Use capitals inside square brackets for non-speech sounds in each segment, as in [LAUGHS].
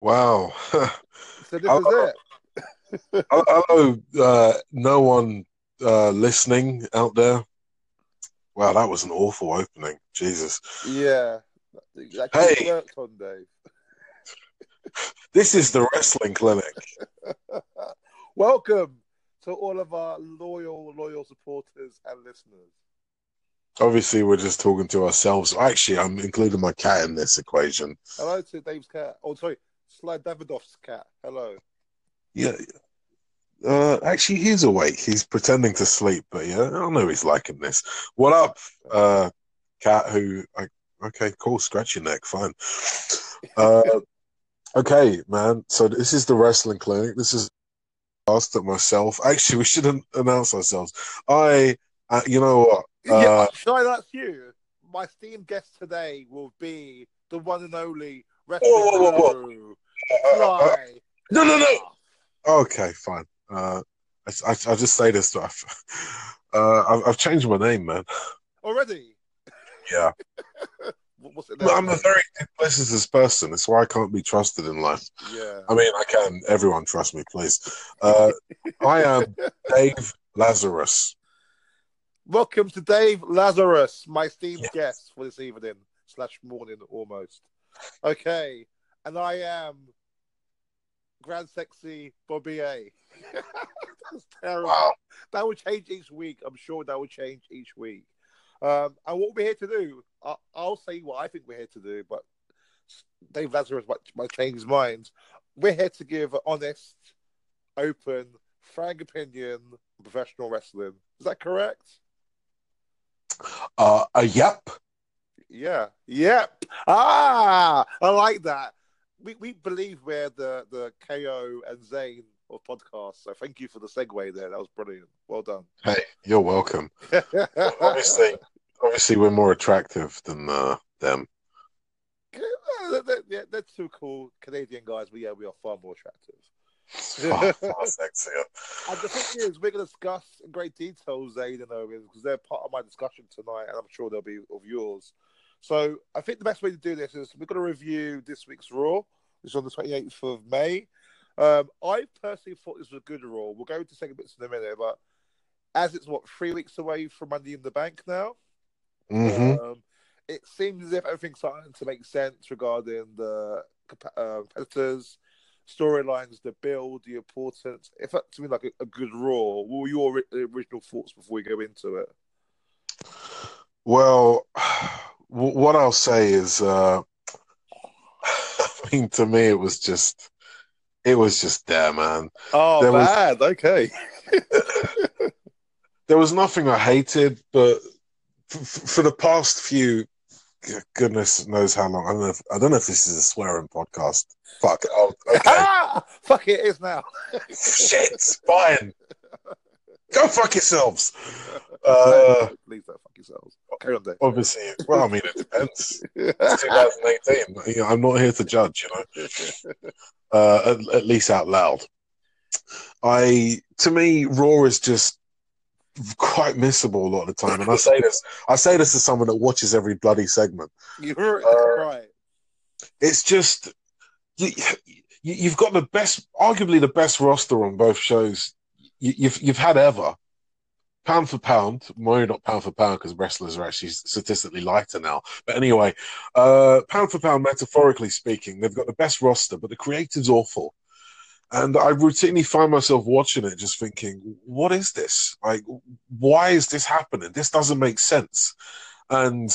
Wow. So [LAUGHS] this is it. [LAUGHS] Hello, uh, no one uh, listening out there. Wow, that was an awful opening. Jesus. Yeah. That Hey. worked on Dave. [LAUGHS] This is the wrestling clinic. Welcome to all of our loyal, loyal supporters and listeners. Obviously, we're just talking to ourselves. Actually, I'm including my cat in this equation. Hello to Dave's cat. Oh, sorry, Slide Davidoff's cat. Hello. Yeah. Uh, actually, he's awake. He's pretending to sleep, but yeah, I don't know he's liking this. What up, uh, cat? Who? I, okay, cool. Scratch your neck. Fine. Uh, okay, man. So this is the wrestling clinic. This is asked at myself. Actually, we shouldn't announce ourselves. I, uh, you know what? yeah, Uh, should I that's you? My esteemed guest today will be the one and only Whoa, whoa, whoa, whoa. guru, uh, uh, no, no, no. Okay, fine. Uh, I, I, I'll just say this stuff. Uh, I've, I've changed my name, man. Already? Yeah. [LAUGHS] What's it I'm a very duplicitous person. That's why I can't be trusted in life. Yeah. I mean, I can. Everyone trust me, please. Uh, I am [LAUGHS] Dave Lazarus. Welcome to Dave Lazarus, my esteemed Yes. guest for this evening slash morning almost. Okay, and I am Grand Sexy Bobby A. [LAUGHS] That's terrible. Wow. That will change each week. I'm sure that will change each week. Um, and what we're here to do, I- I'll say what I think we're here to do, but Dave Lazarus might, might change his mind. We're here to give honest, open, frank opinion on professional wrestling. Is that correct? Uh, uh, yep. Yeah. Yep. Ah, I like that. We we believe we're the the KO and Zayn of podcasts. So thank you for the segue there. That was brilliant. Well done. Hey, you're welcome. [LAUGHS] Obviously, obviously, we're more attractive than uh, them. they're, they're- yeah, they're two cool Canadian guys, but yeah, we are far more attractive. Far, far [LAUGHS] sexier. And the thing is, we're going to discuss in great detail Zayn and Owens because they're part of my discussion tonight, and I'm sure they'll be of yours. So I think the best way to do this is we're going to review this week's Raw, which is on the 28th of May. Um, I personally thought this was a good Raw. We'll go into second bits in a minute, but as it's what three weeks away from Money in the Bank now, hmm um, it seems as if everything's starting to make sense regarding the uh, competitors, storylines, the build, the importance. If felt to me like a, a good Raw. What were your ori- original thoughts before we go into it? Well, what I'll say is, uh, [LAUGHS] I mean, to me, it was just, it was just there, man. Oh, There was- bad. Okay. [LAUGHS] There was nothing I hated, but f- for the past few, goodness knows how long. I don't know. If, I don't know if this is a swearing podcast. Fuck. Oh, okay. Ah! [LAUGHS] Fuck it, it is now. Shit. Fine. Go fuck yourselves. Uh, [LAUGHS] Please don't fuck yourselves. Carry on, Dave. obviously, well, I mean, it depends. [LAUGHS] It's 2018. You know, I'm not here to judge. You know. [LAUGHS] uh, at, at least out loud. I, to me, Raw is just quite missable a lot of the time, and I say this, I say this as someone that watches every bloody segment. You're Uh, right. It's just you, you, you've got the best, arguably the best roster on both shows you, you've you've had ever. Pound for pound, well, not pound for pound because wrestlers are actually statistically lighter now. But anyway, uh, pound for pound, metaphorically speaking, they've got the best roster, but the creative's awful. And I routinely find myself watching it, just thinking, "What is this? Like, why is this happening? This doesn't make sense." And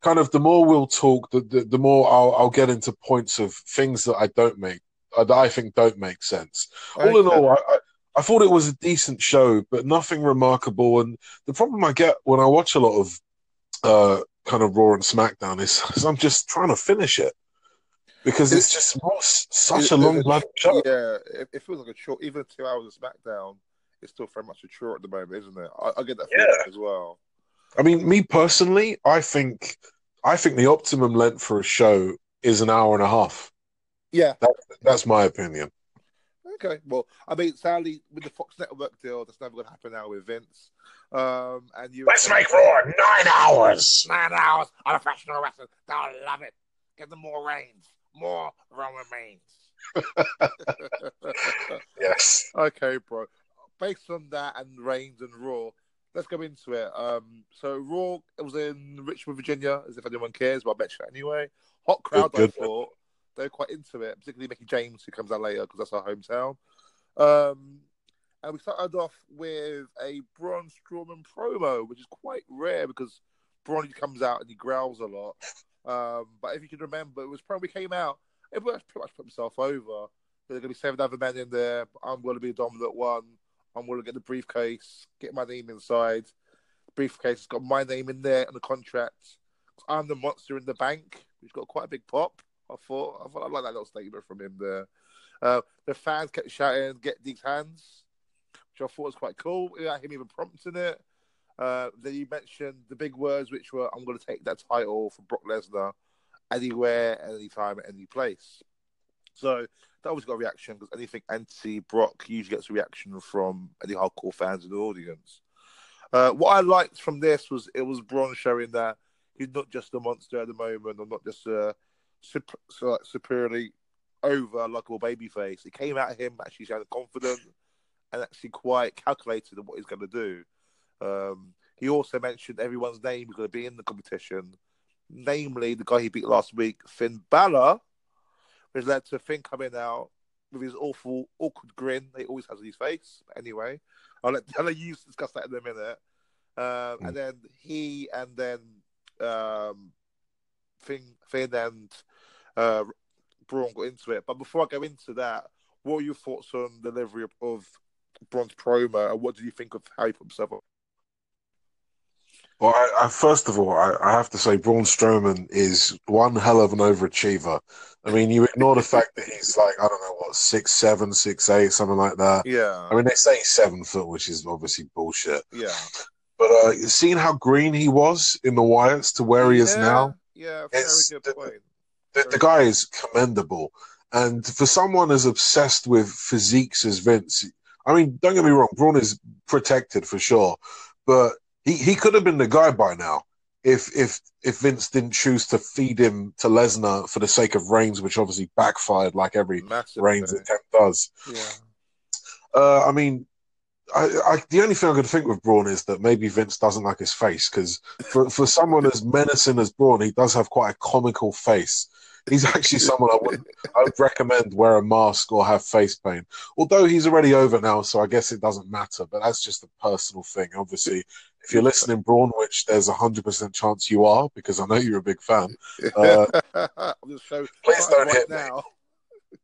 kind of the more we'll talk, the the, the more I'll I'll get into points of things that I don't make, uh, that I think don't make sense. All in all, I, I, I thought it was a decent show, but nothing remarkable. And the problem I get when I watch a lot of uh, kind of Raw and SmackDown is, [LAUGHS] is I'm just trying to finish it because it's just more, such It- a long blood show. Yeah, it, it feels like a short, even two hours of SmackDown, it's still very much a chore at the moment, isn't it? I, I get that feeling Yeah. as well. I mean, me personally, I think I think the optimum length for a show is an hour and a half. Yeah. That's my opinion. Okay. Well, I mean, sadly, with the Fox Network deal, that's never going to happen now with Vince. Um, and you Let's make Raw nine hours. nine hours on a professional wrestling. They'll love it. Give them more reigns, more Roman Reigns. [LAUGHS] yes. Okay, bro. Based on that and Reigns and Raw, let's go into it. Um, so Raw it was in Richmond, Virginia, as if anyone cares, but I bet you anyway. Hot crowd, Good, I thought. They were quite into it, particularly Mickie James, who comes out later because that's our hometown. Um, and we started off with a Braun Strowman promo, which is quite rare because Braun comes out and he growls a lot. Um, but if you can remember, it was probably came out. Everyone pretty much put himself over. There's going to be seven other men in there. I'm going to be the dominant one. I'm going to get the briefcase, get my name inside. briefcase has got my name in there and the contract. I'm the monster in the bank, which got quite a big pop. I thought I thought I like that little statement from him there. Uh, the fans kept shouting, "Get these hands," which I thought was quite cool. Without him even prompting it. Uh, then you mentioned the big words, which were, "I'm going to take that title from Brock Lesnar anywhere, anytime, any place." So that always got a reaction because anything anti-Brock usually gets a reaction from any hardcore fans in the audience. Uh, what I liked from this was it was Braun showing that he's not just a monster at the moment, or not just a super, so, superiorly over likable babyface. It came out of him actually sounding confident and actually quite calculated in what he's going to do. Um, he also mentioned everyone's name is going to be in the competition, namely the guy he beat last week, Finn Balor, which led to Finn coming out with his awful, awkward grin that he always has on his face. But anyway, I'll let, I'll let you discuss that in a minute. Um, And then he and then um, Finn, Finn and uh, Braun got into it. But before I go into that, what are your thoughts on the delivery of, of Braun's promo, and what do you think of how he put himself up? Well, I, I, first of all, I, I have to say Braun Strowman is one hell of an overachiever. I mean, you ignore the fact that he's like I don't know what six seven, six eight, something like that. Yeah, I mean, they say seven foot, which is obviously bullshit. yeah, But uh, seeing how green he was in the Wyatts to where he is now, Yeah, very good the- point. the, the guy is commendable. And for someone as obsessed with physiques as Vince, I mean, don't get me wrong, Braun is protected for sure, but he, he could have been the guy by now if if if Vince didn't choose to feed him to Lesnar for the sake of Reigns, which obviously backfired like every Massive. Reigns attempt does. Yeah. Uh, I mean, I, I, the only thing I could think with Braun is that maybe Vince doesn't like his face because for, for someone as menacing as Braun, he does have quite a comical face. He's actually someone I would I would recommend wear a mask or have face paint. Although he's already over now, so I guess it doesn't matter. But that's just a personal thing. Obviously, if you're listening, Braun, which there's a hundred percent chance you are, because I know you're a big fan. Uh, [LAUGHS] show, please don't hit me.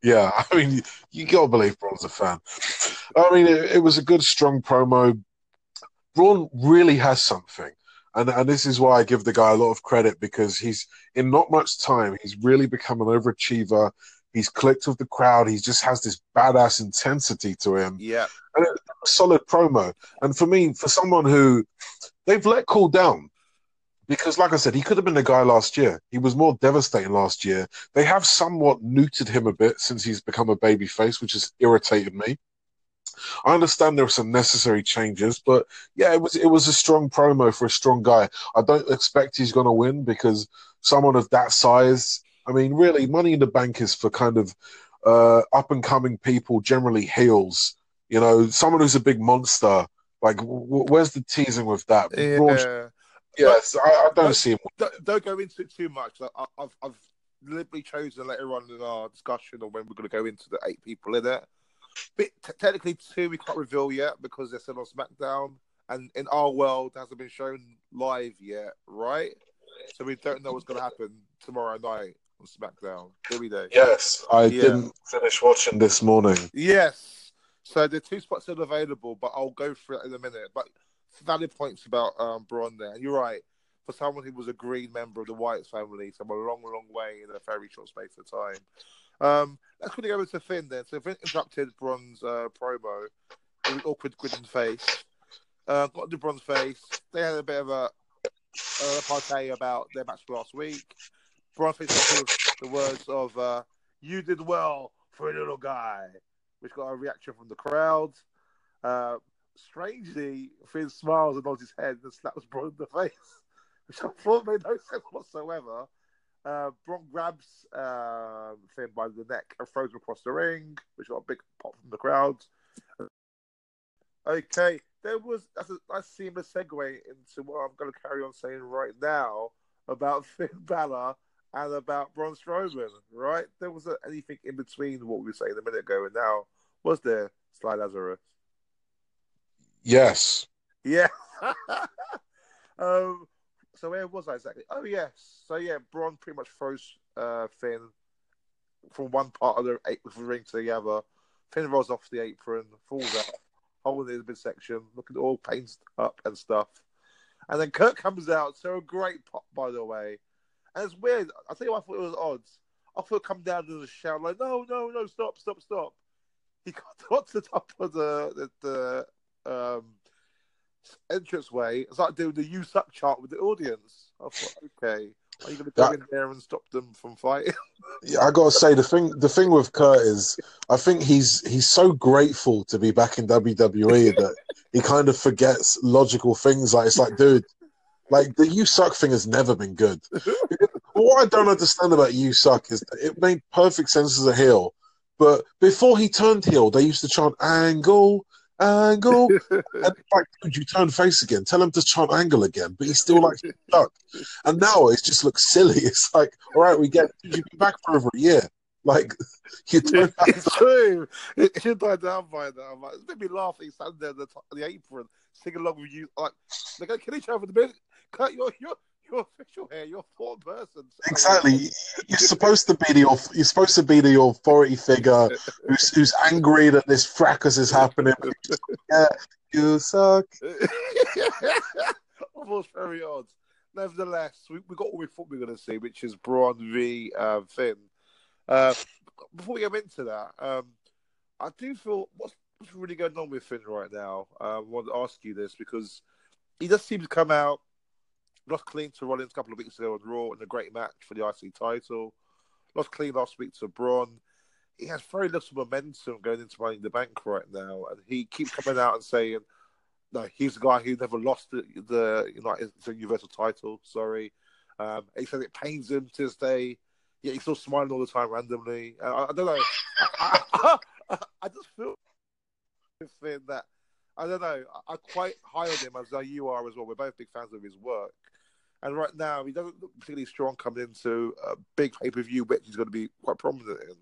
Yeah, I mean, you, you gotta believe Braun's a fan. I mean, it, it was a good, strong promo. Braun really has something, and and this is why I give the guy a lot of credit because he's in not much time. He's really become an overachiever. He's clicked with the crowd. He just has this badass intensity to him. Yeah, And A solid promo, and for me, for someone who they've let cool down. Because, like I said, he could have been the guy last year. He was more devastating last year. They have somewhat neutered him a bit since he's become a baby face, which has irritated me. I understand there are some necessary changes, but yeah, it was it was a strong promo for a strong guy. I don't expect he's going to win because someone of that size. I mean, really, Money in the Bank is for kind of uh, up and coming people, generally heels. You know, someone who's a big monster. Like, w- where's the teasing with that? Yeah. yes, I, I don't But- see him. Don't, don't go into it too much. Like, I've I've deliberately chosen later on in our discussion or when we're going to go into the eight people in it. But t- technically, two we can't reveal yet because they're still on SmackDown, and in our world, hasn't been shown live yet, right? So we don't know what's going to happen tomorrow night on SmackDown. Do we? Day. Yes, I Yeah. didn't finish watching this morning. Yes. So the two spots still available, but I'll go through it in a minute. But valid points about um, Braun there. And you're right. For someone who was a green member of the Wyatt family, from a long, long way in a very short space of time. Um, let's quickly go over to Finn then. So Finn interrupted Braun's uh, promo with an awkward grin face. Uh, got to Braun's face. They had a bit of a uh, party about their match last week. Face with the words of uh, "You did well for a little guy," which got a reaction from the crowd. Uh, strangely, Finn smiles and nods his head and slaps Braun in the [LAUGHS] face, which I thought made no sense whatsoever. Uh, Braun grabs uh, Finn by the neck and throws him across the ring, which got a big pop from the crowd. Okay, there was that's a nice seamless segue into what I'm going to carry on saying right now about [LAUGHS] Finn Balor and about Braun Strowman. Right, there was a, anything in between what we were saying a minute ago and now, was there, Sly Lazarus? Yes. Yeah. [LAUGHS] um. So where was I exactly? Oh yes. So yeah, Braun pretty much throws uh, Finn from one part of the ring to the other. Finn rolls off the apron, falls out, holding in the midsection, looking all painted up and stuff. And then Kurt comes out, so a great pop, by the way. And it's weird. I you I thought it was odds. I thought come down to the shout like, no, no, no, stop, stop, stop. He got [LAUGHS] to the top of the the, the um, entrance way. It's like doing the "You Suck" chart with the audience. I thought, okay, are you going to go in there and stop them from fighting? [LAUGHS] yeah, I got to say the thing. The thing with Kurt is, I think he's he's so grateful to be back in WWE [LAUGHS] that he kind of forgets logical things. Like it's like, dude, like the "You Suck" thing has never been good. [LAUGHS] what I don't understand about "You Suck" is it made perfect sense as a heel. But before he turned heel, they used to chant "Angle, angle. [LAUGHS] and like, dude, you turn face again. Tell him to chant angle again, but he's still like stuck. And now it just looks silly. [LAUGHS] It's like, all right, we get you've been back for over a year. Like [LAUGHS] you don't. It's true. It should die down by now. Like, it's made me laugh. He's standing there the, top, the apron, singing along with you. Like they're gonna kill each other. For the minute, Kurt, you're you're you're official here. You're four person. Exactly. You're supposed to be the you're supposed to be the authority figure who's who's angry that this fracas is happening. yeah, you suck. [LAUGHS] Almost very odd. Nevertheless, we, we got what we thought we were going to see, which is Braun v uh, Finn. Uh, before we go into that, um, I do feel what's, what's really going on with Finn right now. Uh, I want to ask you this because he does seem to come out lost clean to Rollins a couple of weeks ago on Raw in a great match for the IC title. Lost clean last week to Braun. He has very little momentum going into Money in the Bank right now, and he keeps coming out and saying, "No, he's the guy who never lost the, the United Universal title." Sorry, um, he said it pains him to this day. Yeah, he's still smiling all the time randomly. I, [LAUGHS] I, don't know. I, I, I just feel that I don't know. I quite high on him as you are as well. We're both big fans of his work. And right now, he doesn't look particularly strong coming into a big pay per view, which he's going to be quite prominent in.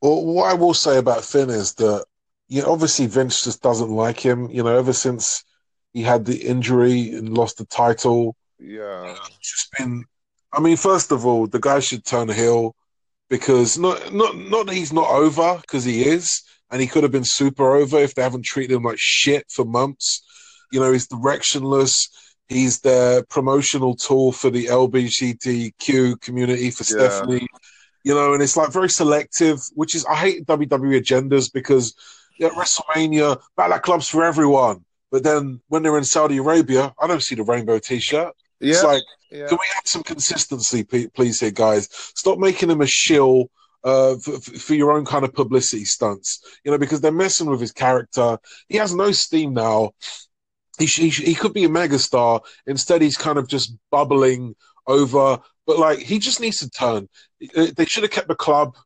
Well, what I will say about Finn is that, you know, obviously Vince just doesn't like him. You know, ever since he had the injury and lost the title, yeah, just been. I mean, first of all, the guy should turn heel because not not not that he's not over because he is, and he could have been super over if they haven't treated him like shit for months. You know, he's directionless. He's the promotional tool for the LGBTQ community for yeah. Stephanie. You know, and it's like very selective, which is I hate WWE agendas because at WrestleMania, Balor clubs for everyone. But then when they're in Saudi Arabia, I don't see the rainbow T-shirt. Yeah. It's like, yeah. can we have some consistency, please, here, guys? Stop making him a shill uh, for, for, your own kind of publicity stunts, you know, because they're messing with his character. He has no steam now he, he, he could be a megastar. Instead, he's kind of just bubbling over. But like, he just needs to turn. They should have kept the club,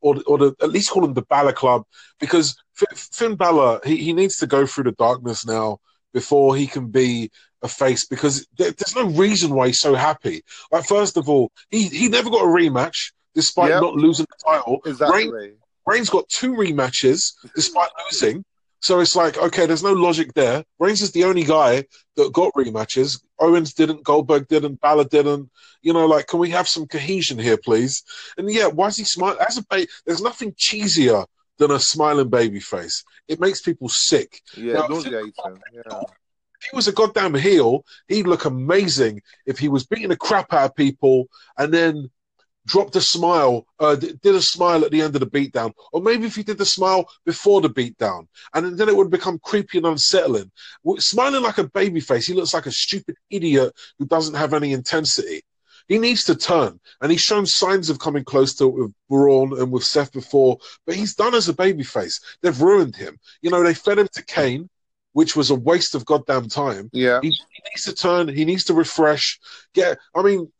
or or the, at least call him the Balor Club, because Finn Balor he, he needs to go through the darkness now before he can be a face. Because there, there's no reason why he's so happy. Like, first of all, he he never got a rematch despite yep. not losing the title. Exactly. Reign, Reigns got two rematches despite losing. So it's like, okay, there's no logic there. Reigns is the only guy that got rematches. Owens didn't, Goldberg didn't, Balor didn't. You know, like, can we have some cohesion here, please? And yeah, why is he smiling? As a ba- there's nothing cheesier than a smiling baby face. It makes people sick. Yeah, now, if, yeah. if he was a goddamn heel, he'd look amazing if he was beating the crap out of people and then dropped a smile, uh, did a smile at the end of the beatdown, or maybe if he did the smile before the beatdown, and then it would become creepy and unsettling. Smiling like a baby face, he looks like a stupid idiot who doesn't have any intensity. He needs to turn, and he's shown signs of coming close to it with Braun and with Seth before, but he's done as a babyface. They've ruined him. You know, they fed him to Kane, which was a waste of goddamn time. Yeah. He, he needs to turn, he needs to refresh. Get, I mean,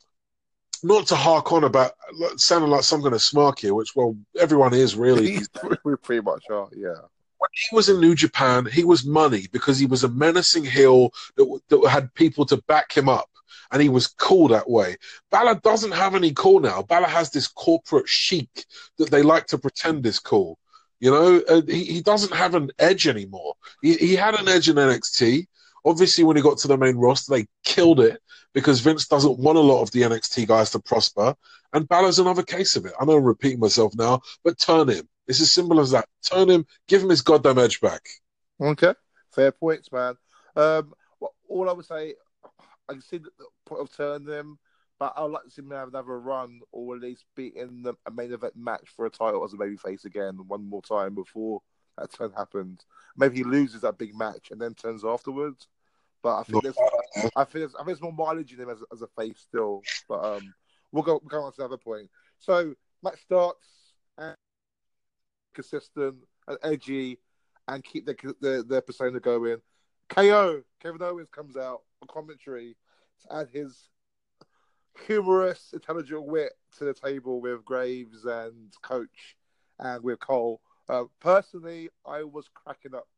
not to hark on about sounding like some kind of smark here, which well everyone is really. [LAUGHS] we pretty much are, yeah. When he was in New Japan, he was money because he was a menacing heel that, that had people to back him up, and he was cool that way. Balor doesn't have any cool now. Balor has this corporate chic that they like to pretend is cool. You know, uh, he, he doesn't have an edge anymore. He, he had an edge in NXT. Obviously, when he got to the main roster, they killed it because Vince doesn't want a lot of the NXT guys to prosper. And Balor's another case of it. I know I'm repeating myself now, but turn him. It's as simple as that. Turn him, give him his goddamn edge back. Okay, fair points, man. Um, all I would say, I can see the point of turning him, but I'd like to see him have another run or at least be in the, a main event match for a title as a babyface again one more time before that turn happens. Maybe he loses that big match and then turns afterwards. But I think there's, I think there's, I think there's more mileage in him as, as a face still. But um, we'll go we'll go on to another point. So match starts and consistent and edgy, and keep their their, their persona going. KO Kevin Owens comes out on commentary to add his humorous, intelligent wit to the table with Graves and Coach and with Cole. Uh, personally, I was cracking up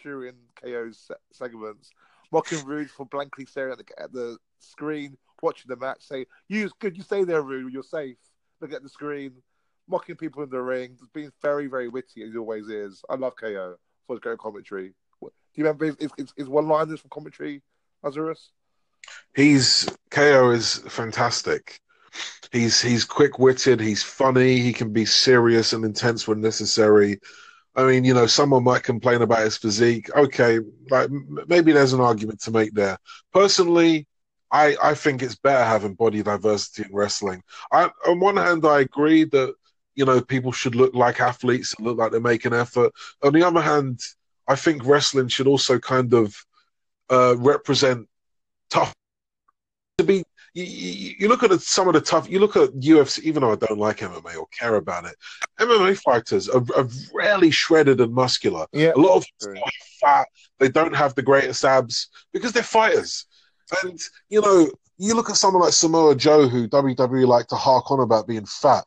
during KO's segments mocking Roode for blankly staring at the, at the screen, watching the match, saying, "You good? You stay there, Roode. You're safe." Look at the screen, mocking people in the ring, being very, very witty as he always is. I love KO for his great commentary. Do you remember his, his, his one-liners from commentary, Lazarus? He's KO is fantastic. He's he's quick-witted. He's funny. He can be serious and intense when necessary. I mean, you know, someone might complain about his physique. Okay, like maybe there's an argument to make there. Personally, I I think it's better having body diversity in wrestling. I, on one hand, I agree that you know people should look like athletes look like they make an effort. On the other hand, I think wrestling should also kind of uh, represent tough to be you, you, look at some of the tough. You look at UFC, even though I don't like MMA or care about it. MMA fighters are, are rarely shredded and muscular. Yeah, a lot of them are fat. They don't have the greatest abs because they're fighters. And you know, you look at someone like Samoa Joe, who WWE like to hark on about being fat.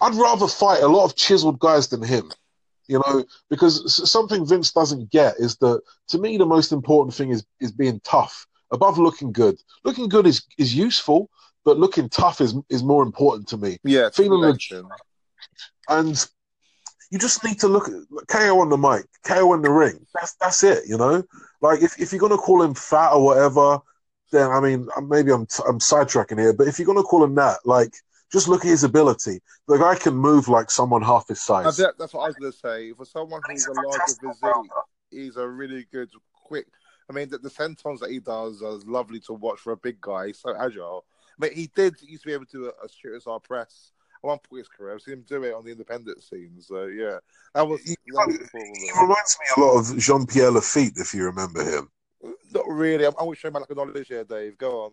I'd rather fight a lot of chiseled guys than him. You know, because something Vince doesn't get is that to me the most important thing is is being tough above looking good. Looking good is is useful, but looking tough is is more important to me. Yeah, feeling legit. And you just need to look at KO on the mic, KO in the ring. That's that's it. You know, like if, if you're gonna call him fat or whatever, then I mean maybe I'm I'm sidetracking here, but if you're gonna call him that, like just look at his ability. The guy can move like someone half his size. That's what I was gonna say. For someone who's a larger physique, he's a really good, quick I mean, the, the sentons that he does are lovely to watch for a big guy. He's so agile. I mean, he did used to be able to do a, a shooting star press at one point in his career. I've seen him do it on the independent scene. So yeah, that was. He, that was he reminds me a lot of Jean Pierre Lafitte, if you remember him. Not really. I'm, I'm showing my like a knowledge here, Dave. Go on.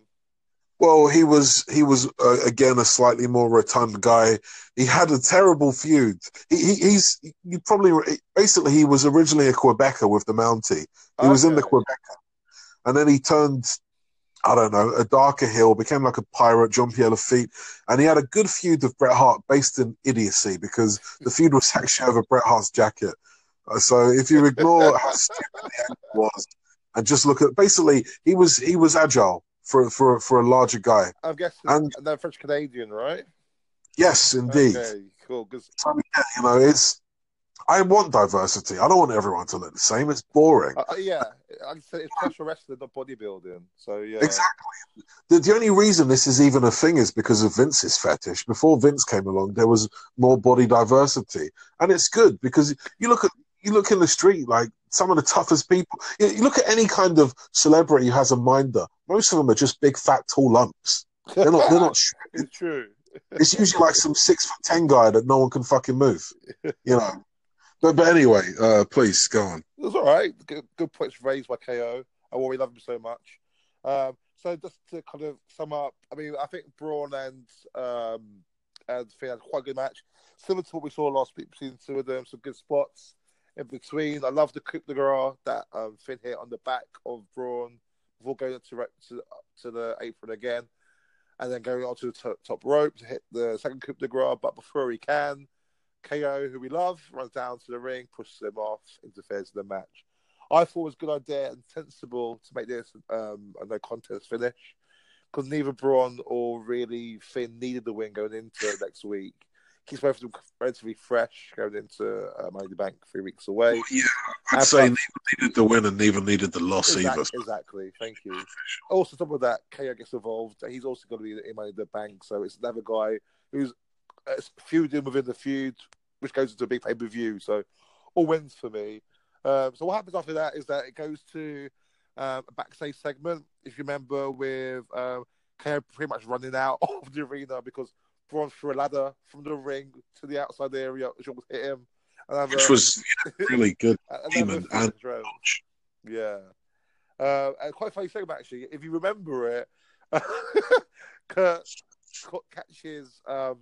Well, he was he was uh, again a slightly more rotund guy. He had a terrible feud. He, he, he's you probably basically he was originally a Quebecer with the Mountie. He okay. was in the Quebecer, and then he turned I don't know a darker heel, became like a pirate, Jean Pierre Lafitte, and he had a good feud with Bret Hart based in idiocy because the feud was [LAUGHS] actually over Bret Hart's jacket. Uh, so if you ignore [LAUGHS] how stupid the end was and just look at basically he was he was agile for for for a larger guy. I'm guessing and they're French Canadian, right? Yes, indeed. Okay, cool. Because so, yeah, you know, it's I want diversity. I don't want everyone to look the same. It's boring. Uh, uh yeah, I said it's professional wrestling, not bodybuilding. So yeah, exactly. The, the only reason this is even a thing is because of Vince's fetish. Before Vince came along, there was more body diversity, and it's good because you look at you look in the street like some of the toughest people. You, you look at any kind of celebrity who has a minder. Most of them are just big, fat, tall lumps. They're not. They're not. [LAUGHS] it's true. It's usually like some six foot ten guy that no one can fucking move. You know. But but anyway, uh, please go on. It's all right. Good, good points raised by KO. I we love him so much. Um, so just to kind of sum up, I mean, I think Braun and um, and Finn had quite a good match, similar to what we saw last week between the two of them. Some good spots in between. I love the coup de grace that um, Finn hit on the back of Braun before going to to, to the apron again. and then going onto the top, top rope to hit the second coup de grace. But before he can, KO, who we love, runs down to the ring, pushes him off, interferes in the match. I thought it was a good idea and sensible to make this um, a no contest finish because neither Braun or really Finn needed the win going into next week. Keeps both of them relatively fresh going into uh, Money the Bank three weeks away. Well, yeah, I'd And say neither needed the win and neither needed the loss Exactly, either. exactly. Thank you. Also, top of that, KO gets involved. He's also going to be in Money the Bank, so it's another guy who's uh, feuding within the feud, which goes into a big pay per view. So, all wins for me. Um, so what happens after that is that it goes to um, a backstage segment. If you remember, with um, KO pretty much running out [LAUGHS] of the arena because Braun threw a ladder from the ring to the outside area, which almost hit him. Which was [LAUGHS] really good. Demon and. Yeah. Uh, and quite a funny segment, actually. If you remember it, [LAUGHS] Kurt ca- catches um,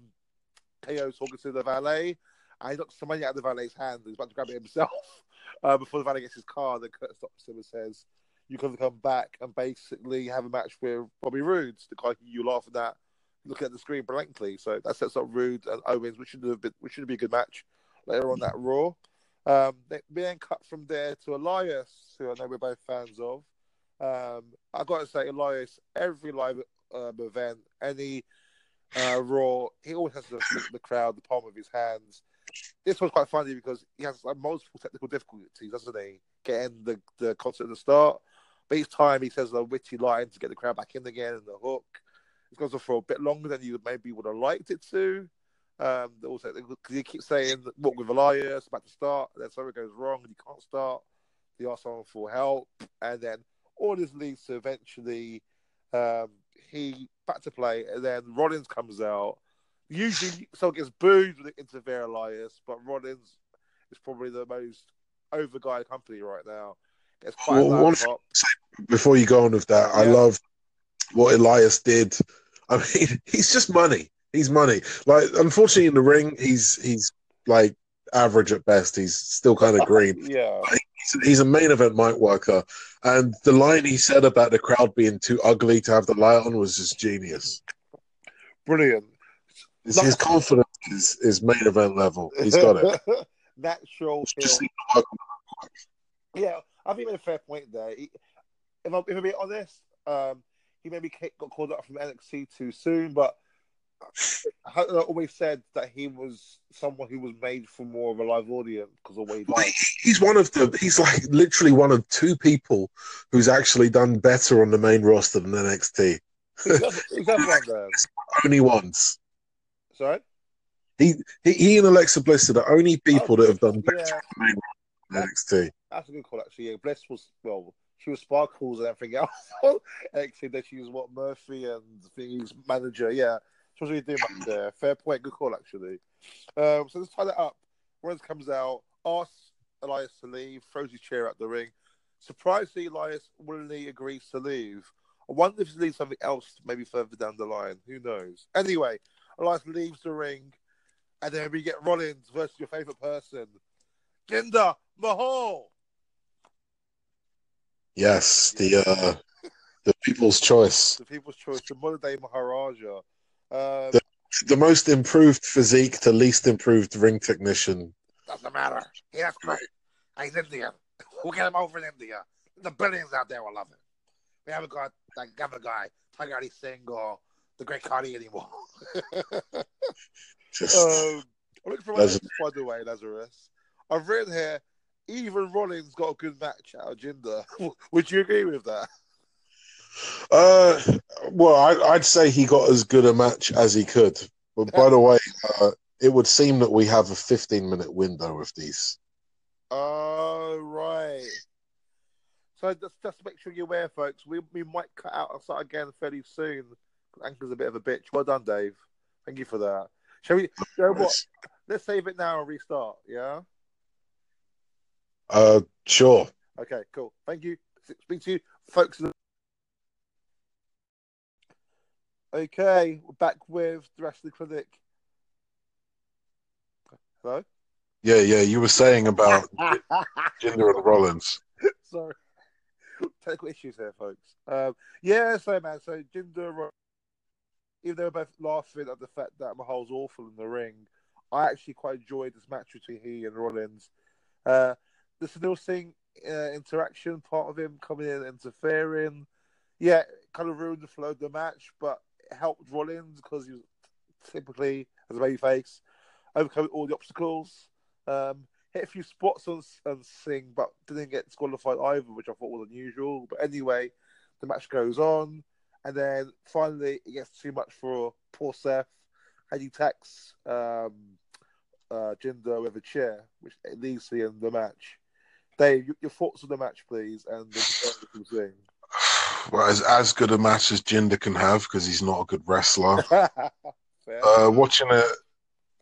KO talking to the valet, and he knocks some money out of the valet's hand. He's about to grab it himself [LAUGHS] uh, before the valet gets his car. Then Kurt stops him and says, You can come back and basically have a match with Bobby Roode, the guy who you laughing at, looking at the screen blankly. So that sets up Roode and Owens, which should have been, which should be a good match later on that Raw. Um, they, then cut from there to Elias, who I know we're both fans of. Um, I got to say, Elias, every live um, event, any uh, Raw, he always has hit the crowd, the palm of his hands. This was quite funny because he has like, multiple technical difficulties, doesn't he? Getting the, the concert at the start. But each time he says a witty line to get the crowd back in again and the hook. It goes on for a bit longer than you maybe would have liked it to. Um, also, because he keeps saying walk with Elias about to start, then something goes wrong and you can't start. He asks someone for help, and then all this leads to eventually um, he back to play, and then Rollins comes out. Usually, someone gets booed with the interfere Elias, but Rollins is probably the most over guy in company right now. Gets quite Well. Before you go on with that, I love what Elias did. I mean, [LAUGHS] he's just money. He's money. Like, unfortunately, in the ring, he's he's like average at best. He's still kind of green. Yeah, He's, he's a main event mic worker, and the line he said about the crowd being too ugly to have the light on was just genius. brilliant. His, his confidence is, is main event level. He's got it. [LAUGHS] Natural. Just heel. need to work on Yeah, I think made a fair point there. He, if, I'm, if I'm being honest, um, he maybe got called up from NXT too soon, but I always said that he was someone who was made for more of a live audience because of he Well, He's one of the. He's like literally one of two people who's actually done better on the main roster than NXT. Who's the other- who's the other one then? Only once. Sorry? He, he and Alexa Bliss are the only people oh, that have done better Yeah, on the main roster than NXT. that's a good call, actually. Yeah, Bliss was, well, she was Sparkles and everything else. [LAUGHS] actually, then she was what, Murphy and Thingy's manager. Yeah, she was really doing there. Fair point, good call, actually. Um, so let's tie that up. Rollins comes out, asks Elias to leave, throws his chair out the ring. Surprisingly, Elias willingly agrees to leave. I wonder if he leaves something else maybe further down the line. Who knows? Anyway, Elias leaves the ring, and then we get Rollins versus your favorite person, Jinder Mahal. Yes, the uh, the people's choice, the People's Choice, the modern day Maharaja. Um, The- the most improved physique to least improved ring technician. doesn't matter. He has great. He's Indian. We'll get him over in India. The billions out there will love him. We haven't got that other guy, Tiger Ali Singh or the Great Khali anymore. [LAUGHS] Just um, I'm looking for my Lazarus. by the way, Lazarus. I've written here, even Rollins got a good match out of Jinder. [LAUGHS] Would you agree with that? Uh, well, I, I'd say he got as good a match as he could. But by the way, uh, it would seem that we have a 15 minute window with these. Oh, right. So just, just make sure you're aware, folks, we, we might cut out and start again fairly soon. Anchor's a bit of a bitch. Well done, Dave. Thank you for that. Shall we? You know what? Let's save it now and restart. Yeah. Uh, sure. Okay. Cool. Thank you. Speak to you, folks. Okay, we're back with the rest of the clinic. Hello. Yeah, yeah. You were saying about [LAUGHS] Jinder and Rollins. Sorry. Technical issues here, folks. Um, yeah, so man, so Jinder, even though we're both laughing at the fact that Mahal's awful in the ring, I actually quite enjoyed this match between he and Rollins. Uh, the Sunil Singh uh, interaction, part of him coming in interfering, yeah, kind of ruined the flow of the match, but helped Rollins because he was typically, as a babyface, overcoming all the obstacles. Um, hit a few spots on, on Singh, but didn't get disqualified either, which I thought was unusual. But anyway, the match goes on, and then finally it gets too much for poor Seth, and he attacks um, uh, Jinder with a chair, which leads to the end of the match. Dave, your thoughts on the match, please, and the thing. [SIGHS] Well, as as good a match as Jinder can have because he's not a good wrestler. [LAUGHS] uh, watching it,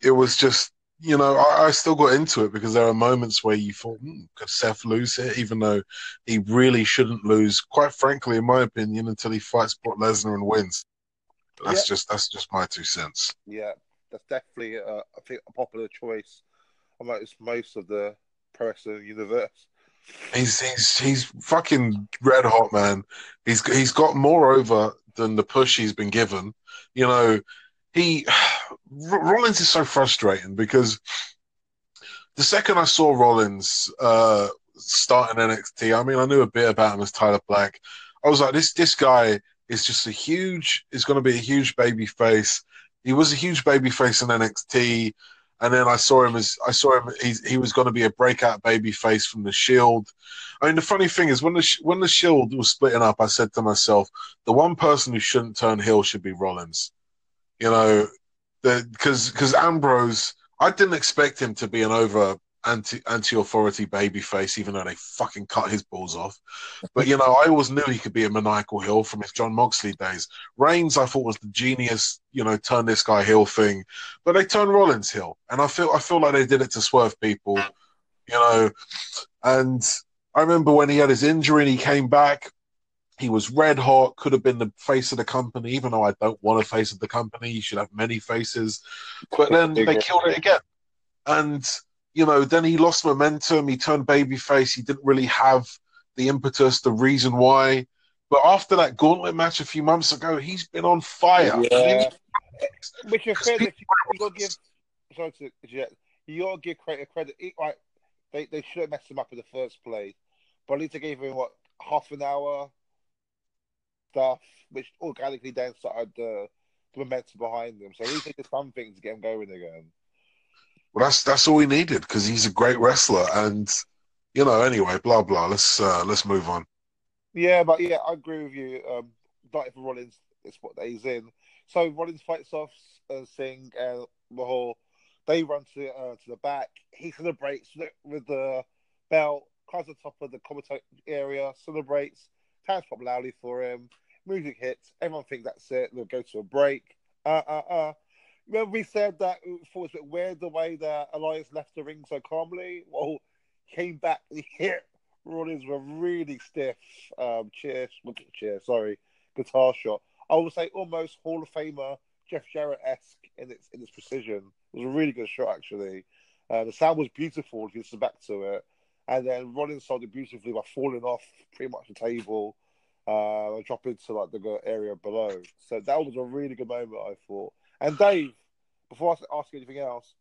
it was just you know, I, I, still got into it because there are moments where you thought, hmm, could Seth lose it, even though he really shouldn't lose. Quite frankly, in my opinion, until he fights Brock Lesnar and wins. That's yeah. just that's just my two cents. Yeah, that's definitely uh, I think a popular choice amongst most of the pro wrestling universe. He's he's he's fucking red hot, man. He's he's got more over than the push he's been given. You know, he [SIGHS] Rollins is so frustrating because the second I saw Rollins uh, starting NXT, I mean, I knew a bit about him as Tyler Black. I was like, this this guy is just a huge, is going to be a huge baby face. He was a huge baby face in NXT, and then I saw him as I saw him. He he was going to be a breakout baby face from the Shield. I mean, the funny thing is when the when the Shield was splitting up, I said to myself, the one person who shouldn't turn heel should be Rollins you know, because because Ambrose, I didn't expect him to be an over anti anti authority babyface, even though they fucking cut his balls off. But you know, I always knew he could be a maniacal heel from his Jon Moxley days. Reigns, I thought was the genius, you know, turn this guy heel thing, but they turned Rollins heel, and I feel I feel like they did it to swerve people, you know. And I remember when he had his injury and he came back. He was red hot, could have been the face of the company, even though I don't want a face of the company. He should have many faces. But then they killed it again. And, you know, then he lost momentum. He turned babyface. He didn't really have the impetus, the reason why. But after that gauntlet match a few months ago, he's been on fire. Yeah. Which is fair. You, you got to give. Sorry to You got to give credit. Credit. Like they they should have messed him up in the first place, but at least they gave him what half an hour stuff, which organically then started the, the momentum behind them. So at least they did something to get him going again. Well, that's that's all we needed because he's a great wrestler, and you know. Anyway, blah blah. Let's uh, let's move on. Yeah, but yeah, I agree with you. Um, not for Rollins, it's what he's in. So Rollins fights off uh, Singh and Mahal. They run to uh, to the back. He celebrates with the belt, climbs on top of the commentary area, celebrates, Towns pop loudly for him. Music hits. Everyone thinks that's it. They'll go to a break. Uh, uh, uh. Remember we said that it was a bit weird the way that Elias left the ring so calmly? Well, came back and hit Rollins were really stiff. Um, cheers, cheers, sorry, guitar shot. I would say almost Hall of Famer Jeff Jarrett esque in its in its precision. It was a really good shot actually. Uh, the sound was beautiful if you listen back to it and then Rollins sold it beautifully by falling off pretty much the table uh, and dropping to like the area below. So that was a really good moment, I thought. And Dave, before I ask you anything else,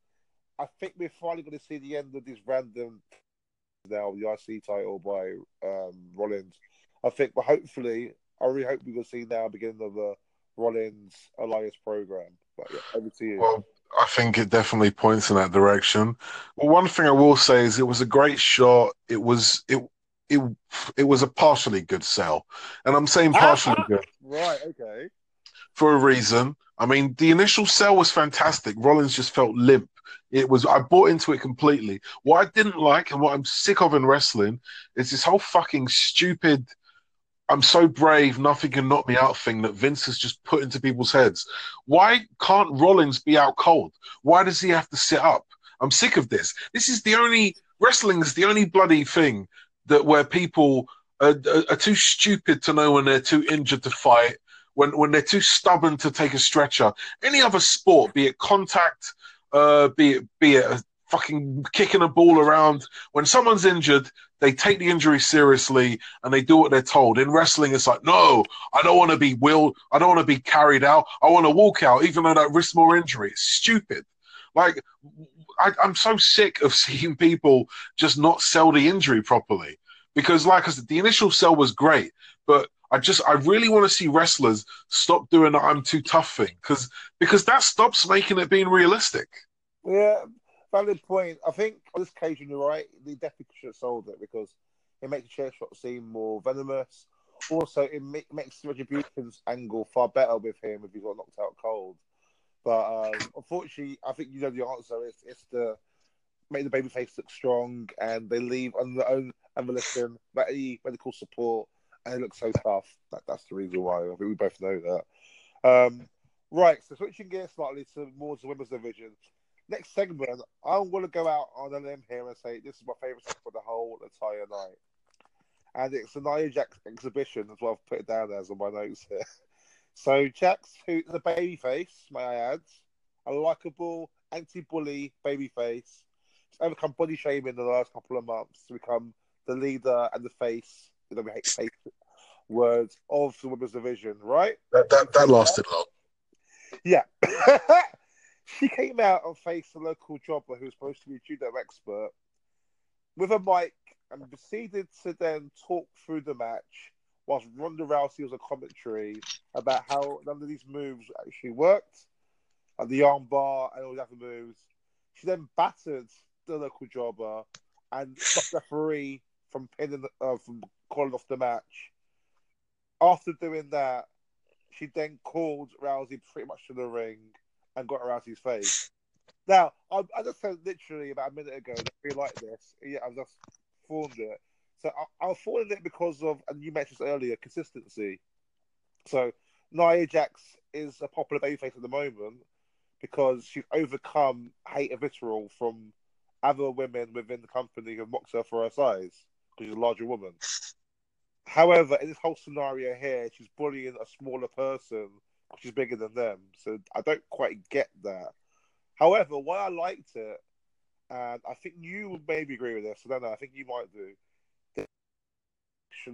I think we're finally going to see the end of this random now the IC title by um, Rollins. I think, but hopefully, I really hope we will see now beginning of the Rollins Elias program. But yeah, over to you. Well, I think it definitely points in that direction. Well, one thing I will say is it was a great shot. It was it it it was a partially good sell, and I'm saying partially ah, good. Right. Okay. For a reason. I mean, the initial sell was fantastic. Rollins just felt limp. It was I bought into it completely. What I didn't like and what I'm sick of in wrestling is this whole fucking stupid I'm so brave, nothing can knock me out thing that Vince has just put into people's heads. Why can't Rollins be out cold? Why does he have to sit up? I'm sick of this. This is the only wrestling is the only bloody thing that where people are, are, are too stupid to know when they're too injured to fight, when when they're too stubborn to take a stretcher. Any other sport, be it contact, uh, be it be it a fucking kicking a ball around. When someone's injured, they take the injury seriously and they do what they're told. In wrestling, it's like, no, I don't want to be willed. I don't want to be carried out. I want to walk out, even though that risks more injury. It's stupid. Like, I, I'm so sick of [LAUGHS] seeing people just not sell the injury properly. Because, like I said, the initial sell was great, but I just I really want to see wrestlers stop doing the I'm too tough thing because because that stops making it being realistic. Yeah, valid point. I think on this occasion you're right. They definitely should have sold it because it makes the chair shot seem more venomous. Also, it makes the retributions angle far better with him if he got knocked out cold. But um, unfortunately, I think you know the answer. It's it's the make the babyface look strong, and they leave on their own ammunition, any medical support, it looks so tough. That, that's the reason why. I think we both know that. Um, right, so switching gears slightly to more to the women's division. Next segment, I'm going to go out on a limb here and say this is my favourite segment for the whole entire night. And it's the Nia Jax exhibition as well. I've put it down as on my notes here. [LAUGHS] So Jax, who's a babyface, may I add, a likable anti-bully babyface, overcome body shaming in the last couple of months to become the leader and the face. You know, we hate face words of the women's division, right? That that, that lasted long. Yeah. [LAUGHS] she came out and faced a local jobber who was supposed to be a judo expert with a mic and proceeded to then talk through the match whilst Ronda Rousey was a commentary about how none of these moves actually worked, and the armbar and all the other moves. She then battered the local jobber and stopped the referee from pinning uh, from calling off the match. After doing that, she then called Rousey pretty much to the ring and got Rousey's face. Now, I, I just said literally about a minute ago that we like this. Yeah, I've just formed it. So I, I formed it because of, and you mentioned earlier, consistency. So Nia Jax is a popular babyface at the moment because she's overcome hate and vitriol from other women within the company who mocked her for her size because she's a larger woman. However, in this whole scenario here, she's bullying a smaller person because she's bigger than them. So I don't quite get that. However, why I liked it, and I think you would maybe agree with this, I don't know, I think you might do.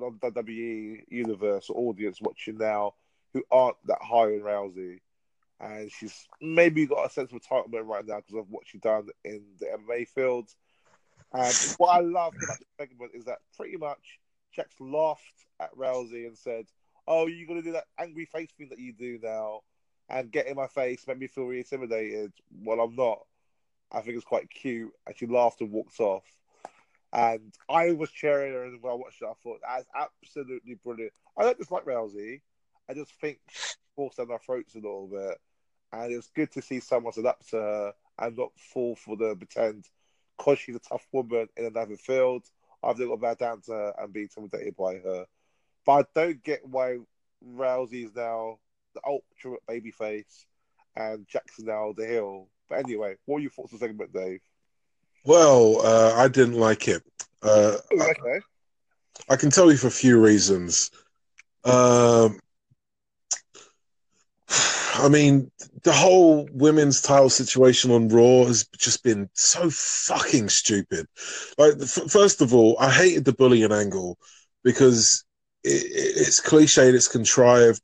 On WWE universe audience watching now who aren't that high on Rousey. And she's maybe got a sense of entitlement right now because of what she's done in the MMA field. And what I love about the segment is that pretty much Jax laughed at Rousey and said, "Oh, you're gonna do that angry face thing that you do now, and get in my face, make me feel really intimidated." Well, I'm not. I think it's quite cute, and she laughed and walked off. And I was cheering her when I watched it. I thought that's absolutely brilliant. I don't dislike like Rousey. I just think she forced down our throats a little bit, and it's good to see someone up to her and not fall for the pretend because she's a tough woman in another field. I've got bow down to her and be intimidated by her. But I don't get why Rousey is now the ultimate babyface and Jackson now the heel. But anyway, what are your thoughts on the segment, Dave? Well, uh, I didn't like it. Uh, oh, okay. I, I, can tell you for a few reasons. Um, I mean, the whole women's title situation on Raw has just been so fucking stupid. Like, f- first of all, I hated the bullying angle because it, it's cliched, it's contrived.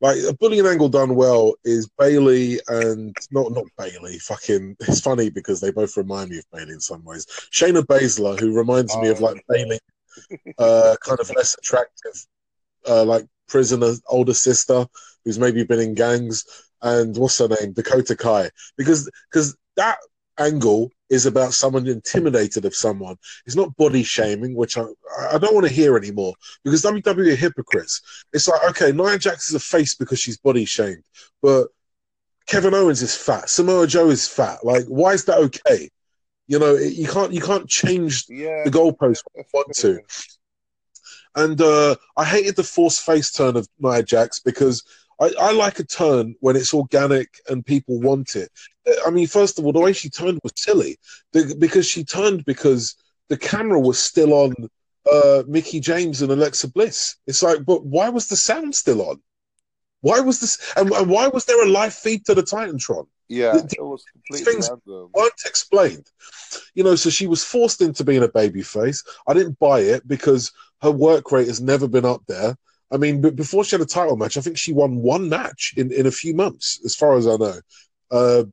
Like a bullying angle done well is Bailey and not not Bayley. Fucking, it's funny because they both remind me of Bailey in some ways. Shayna Baszler, who reminds oh, me of like Bailey, uh, kind of less attractive, uh, like prisoner older sister who's maybe been in gangs, and what's her name, Dakota Kai, because because that angle is about someone intimidated of someone. It's not body shaming, which I I don't want to hear anymore because WWE are hypocrites. It's like okay, Nia Jax is a face because she's body shamed, but Kevin Owens is fat, Samoa Joe is fat. Like, why is that okay? You know, you can't you can't change yeah, the goalpost if you want to. And uh, I hated the forced face turn of Nia Jax because I, I, like a turn when it's organic and people want it. I mean, first of all, the way she turned was silly because she turned because the camera was still on uh, Mickie James and Alexa Bliss. It's like, but why was the sound still on? Why was this? And, and why was there a live feed to the Titantron? Yeah, The- it was completely things- random. weren't explained. You know, so she was forced into being a babyface. I didn't buy it because her work rate has never been up there. I mean, but before she had a title match, I think she won one match in, in a few months, as far as I know. Uh,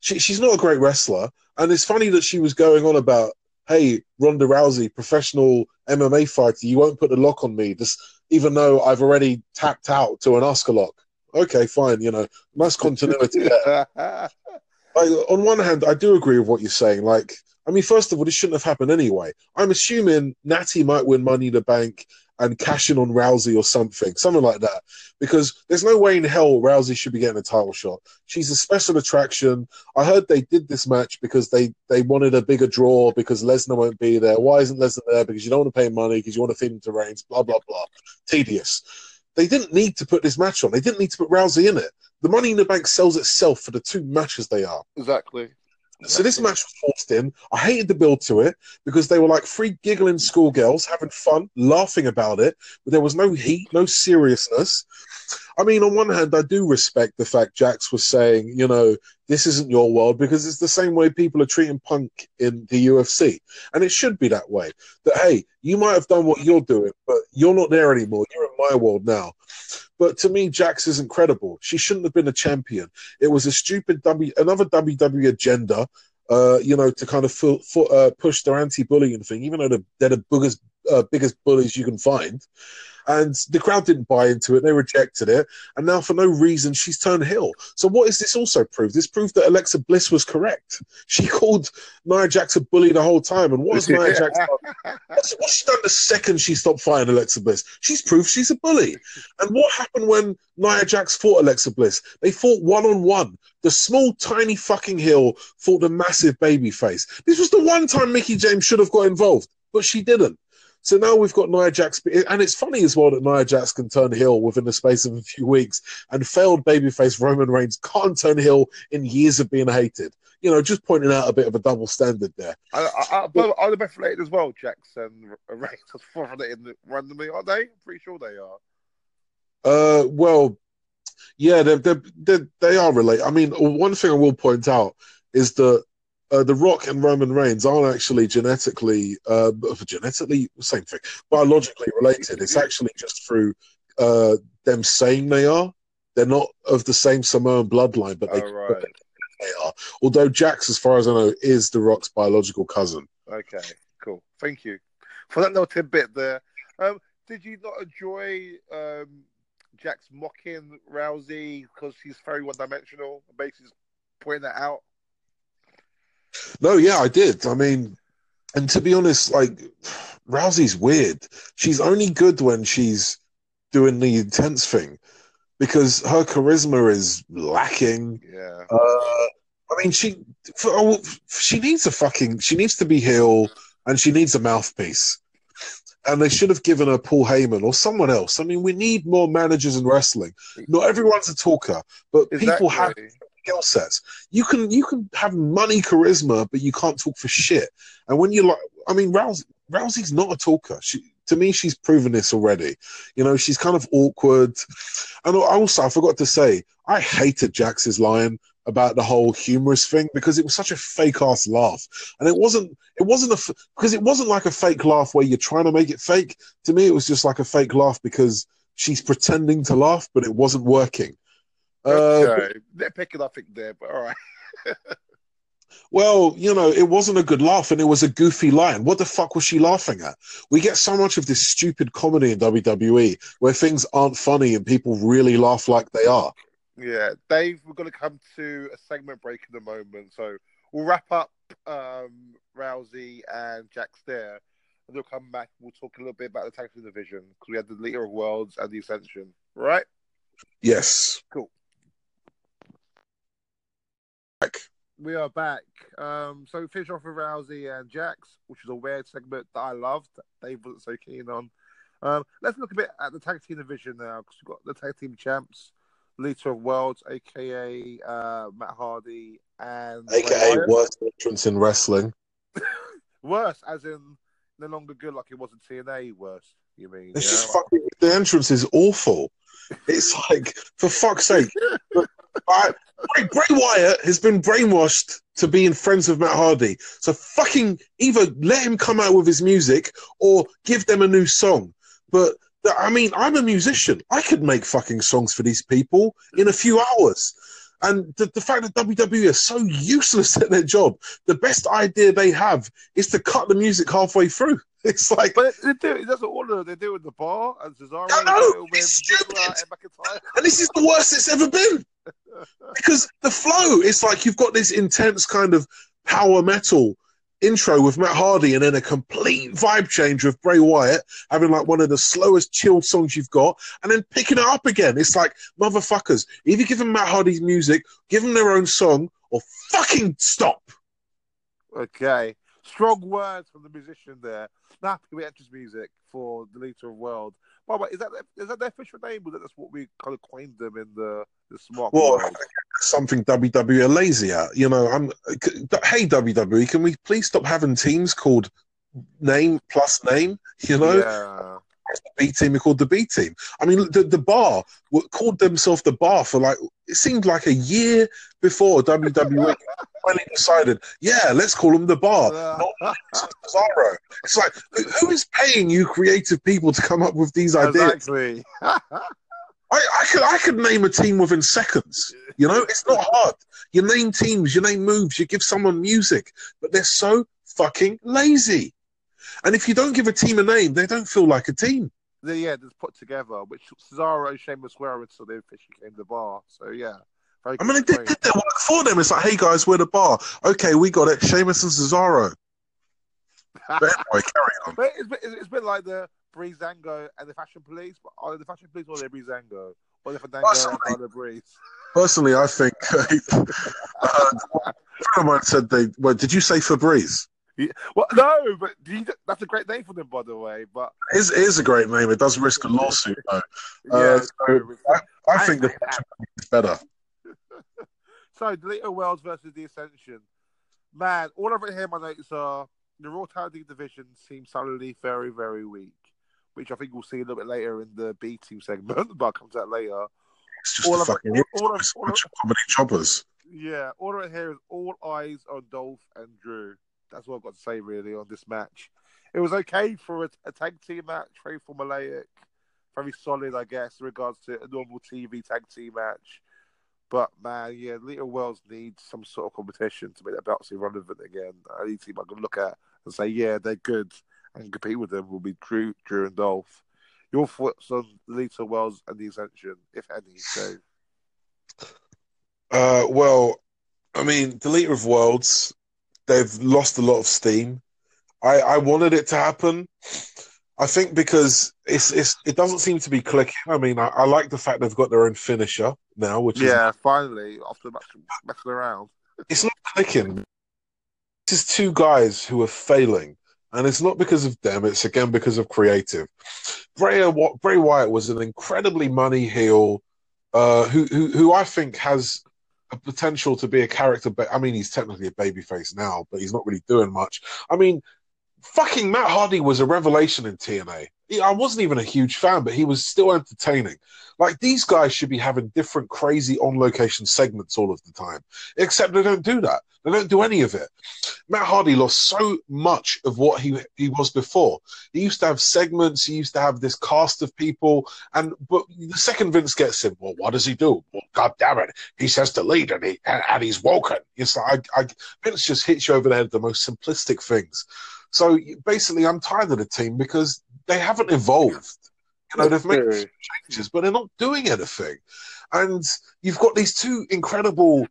she, she's not a great wrestler, and it's funny that she was going on about, "Hey, Ronda Rousey, professional MMA fighter, you won't put the lock on me, this, even though I've already tapped out to an Asuka Lock." Okay, fine, you know, nice continuity there [LAUGHS] like, on one hand, I do agree with what you're saying. Like, I mean, first of all, this shouldn't have happened anyway. I'm assuming Natty might win Money in the Bank and cashing on Rousey or something, something like that. Because there's no way in hell Rousey should be getting a title shot. She's a special attraction. I heard they did this match because they they wanted a bigger draw because Lesnar won't be there. Why isn't Lesnar there? Because you don't want to pay money because you want to feed him to Reigns. Blah blah blah. Tedious. They didn't need to put this match on. They didn't need to put Rousey in it. The Money in the Bank sells itself for the two matches they are. exactly. So this match was forced in. I hated the build to it because they were like three giggling schoolgirls having fun, laughing about it, but there was no heat, no seriousness. I mean, on one hand, I do respect the fact Jax was saying, you know, this isn't your world because it's the same way people are treating Punk in the UFC. And it should be that way. That, hey, you might have done what you're doing, but you're not there anymore. You're in my world now. But to me, Jax isn't credible. She shouldn't have been a champion. It was a stupid W, another WWE agenda, uh, you know, to kind of uh, push their anti-bullying thing, even though they're, they're the biggest, uh, biggest bullies you can find. And the crowd didn't buy into it; they rejected it. And now, for no reason, she's turned heel. So, what is this also prove? This proved that Alexa Bliss was correct. [LAUGHS] She called Nia Jax a bully the whole time. And what has Nia Jax [LAUGHS] done? What's, what's she done the second she stopped fighting Alexa Bliss? She's proved she's a bully. And what happened when Nia Jax fought Alexa Bliss? They fought one on one. The small, tiny fucking heel fought the massive baby face. This was the one time Mickie James should have got involved, but she didn't. So now we've got Nia Jax, and it's funny as well that Nia Jax can turn heel within the space of a few weeks, and failed babyface Roman Reigns can't turn heel in years of being hated. You know, just pointing out a bit of a double standard there. I, I, I, but are they both related as well, Jackson and Reigns? are related randomly, aren't they? I'm pretty sure they are. Uh, well, yeah, they're, they're, they're, they are related. I mean, one thing I will point out is that uh, The Rock and Roman Reigns aren't actually genetically, uh, genetically, same thing, biologically related. It's actually just through uh, them saying they are. They're not of the same Samoan bloodline, but they, Oh, right. they are. Although Jax, as far as I know, is The Rock's biological cousin. Okay, cool. Thank you for that little tidbit there. Um, did you not enjoy um, Jax mocking Rousey because he's very one dimensional? Basically, pointing that out. No, yeah, I did. I mean, and to be honest, like Rousey's weird. She's only good when she's doing the intense thing because her charisma is lacking. Yeah. Uh, I mean, she for, oh, she needs a fucking she needs to be heel and she needs a mouthpiece. And they should have given her Paul Heyman or someone else. I mean, we need more managers in wrestling. Not everyone's a talker, but people have. Skill sets. You can you can have money charisma, but you can't talk for shit. And when you like, I mean, Rousey, Rousey's not a talker. She, to me, she's proven this already. You know, she's kind of awkward. And also, I forgot to say, I hated Jax's line about the whole humorous thing because it was such a fake ass laugh, and it wasn't. It wasn't a because it wasn't like a fake laugh where you're trying to make it fake. To me, it was just like a fake laugh because she's pretending to laugh, but it wasn't working. Uh, Okay. They're picking up there, but all right. [LAUGHS] Well, you know, it wasn't a good laugh and it was a goofy line. What the fuck was she laughing at? We get so much of this stupid comedy in WWE where things aren't funny and people really laugh like they are. Yeah, Dave, we're going to come to a segment break in a moment. So we'll wrap up um, Rousey and Jack there. And we'll come back. We'll talk a little bit about the tag team division because we had the Deleters of Worlds and the Ascension. Right? Yes. We are back. Um, so we finished off with Rousey and Jax, which is a weird segment that I loved. They wasn't so keen on. Um, let's look a bit at the tag team division now because we've got the tag team champs, Deleters of Worlds, aka uh, Matt Hardy and AKA worst entrance in wrestling. [LAUGHS] Worse, as in no longer good like it was in TNA. Worse, you mean? It's yeah? just fucking, the entrance is awful. It's like, for fuck's sake, [LAUGHS] Right? Bray, Bray Wyatt has been brainwashed to being friends with Matt Hardy. So fucking either let him come out with his music or give them a new song. But I mean, I'm a musician. I could make fucking songs for these people in a few hours. And the, the fact that WWE is so useless [LAUGHS] at their job, the best idea they have is to cut the music halfway through. [LAUGHS] It's like, but they do. That's what all of they do in the bar and Cesaro. I know, it's stupid. And, and this is the worst it's ever been because the flow. It's like you've got this intense kind of power metal intro with Matt Hardy and then a complete vibe change with Bray Wyatt having like one of the slowest chilled songs you've got and then picking it up again. It's like motherfuckers, either give them Matt Hardy's music, give them their own song, or fucking stop. Okay. Strong words from the musician there. Snappy with actress music for the Leader of World. By the way, is that is that their official name? Or that's what we kind of coined them in the the smart well, world? something WWE are lazy at. You know, I'm. Hey WWE, can we please stop having teams called name plus name? You know. Yeah. The B team are called the B team. I mean, the, the bar called themselves the bar for like it seemed like a year before WWE [LAUGHS] finally decided, yeah, let's call them the bar, not Cesaro. It's like, who is paying you creative people to come up with these ideas? Exactly. [LAUGHS] I, I could I could name a team within seconds. You know, it's not hard. You name teams, you name moves, you give someone music, but they're so fucking lazy. And if you don't give a team a name, they don't feel like a team. Yeah, they're put together, which Cesaro, Sheamus were until they officially came to the bar. So yeah. I mean, they did, did their work for them. It's like, hey guys, we're the bar. Okay, we got it. Sheamus and Cesaro. but anyway, [LAUGHS] carry on. But it's been, it's been like the Breezango and the Fashion Police, but are they the Fashion Police or the Breezango? Or the Fandango personally, and the Breeze? Personally, I think [LAUGHS] uh, a friend of mine said they. Well, did you say Febreze? Yeah. Well, no, but you, that's a great name for them, by the way. But it is, it is a great name. It does risk a lawsuit, though. [LAUGHS] Uh, yeah, so I, I, think the is better. So, Little Worlds versus the Ascension. Man, all over here, my notes are the Raw Tag Team division seems suddenly very, very weak, which I think we'll see a little bit later in the B team segment, [LAUGHS] but I'll come to that later. It's just all a fucking all, all, all, all, of, comedy choppers. Yeah, all right here is all eyes on Dolph and Drew. That's what I've got to say really on this match. It was okay for a, a tag team match, very formulaic, very solid, I guess, in regards to a normal TV tag team match. But man, yeah, Little Worlds needs some sort of competition to make that belt relevant again. Any team I can look at and say, yeah, they're good and compete with them will be Drew, Drew and Dolph. Your thoughts on Little Worlds and the Ascension, if any, Dave? Uh, well, I mean, the Deleters of Worlds, they've lost a lot of steam. I, I wanted it to happen. I think because it's it's it doesn't seem to be clicking. I mean, I, I like the fact they've got their own finisher now, which is yeah, is, finally after messing around, it's not clicking. This is two guys who are failing, and it's not because of them. It's again because of creative. Bray Bray Wyatt was an incredibly money heel, uh, who who who I think has a potential to be a character. But I mean, he's technically a babyface now, but he's not really doing much. I mean, fucking Matt Hardy was a revelation in TNA. I wasn't even a huge fan, but he was still entertaining. Like these guys should be having different crazy on location segments all of the time, except they don't do that. They don't do any of it. Matt Hardy lost so much of what he he was before. He used to have segments. He used to have this cast of people, and but the second Vince gets him, well, what does he do? Well, God damn it, he says to lead, and he and, and he's woken. It's like I, I, Vince just hits you over the head the most simplistic things. So basically, I'm tired of the team because they haven't evolved. You know, they've made changes, but they're not doing anything. And you've got these two incredible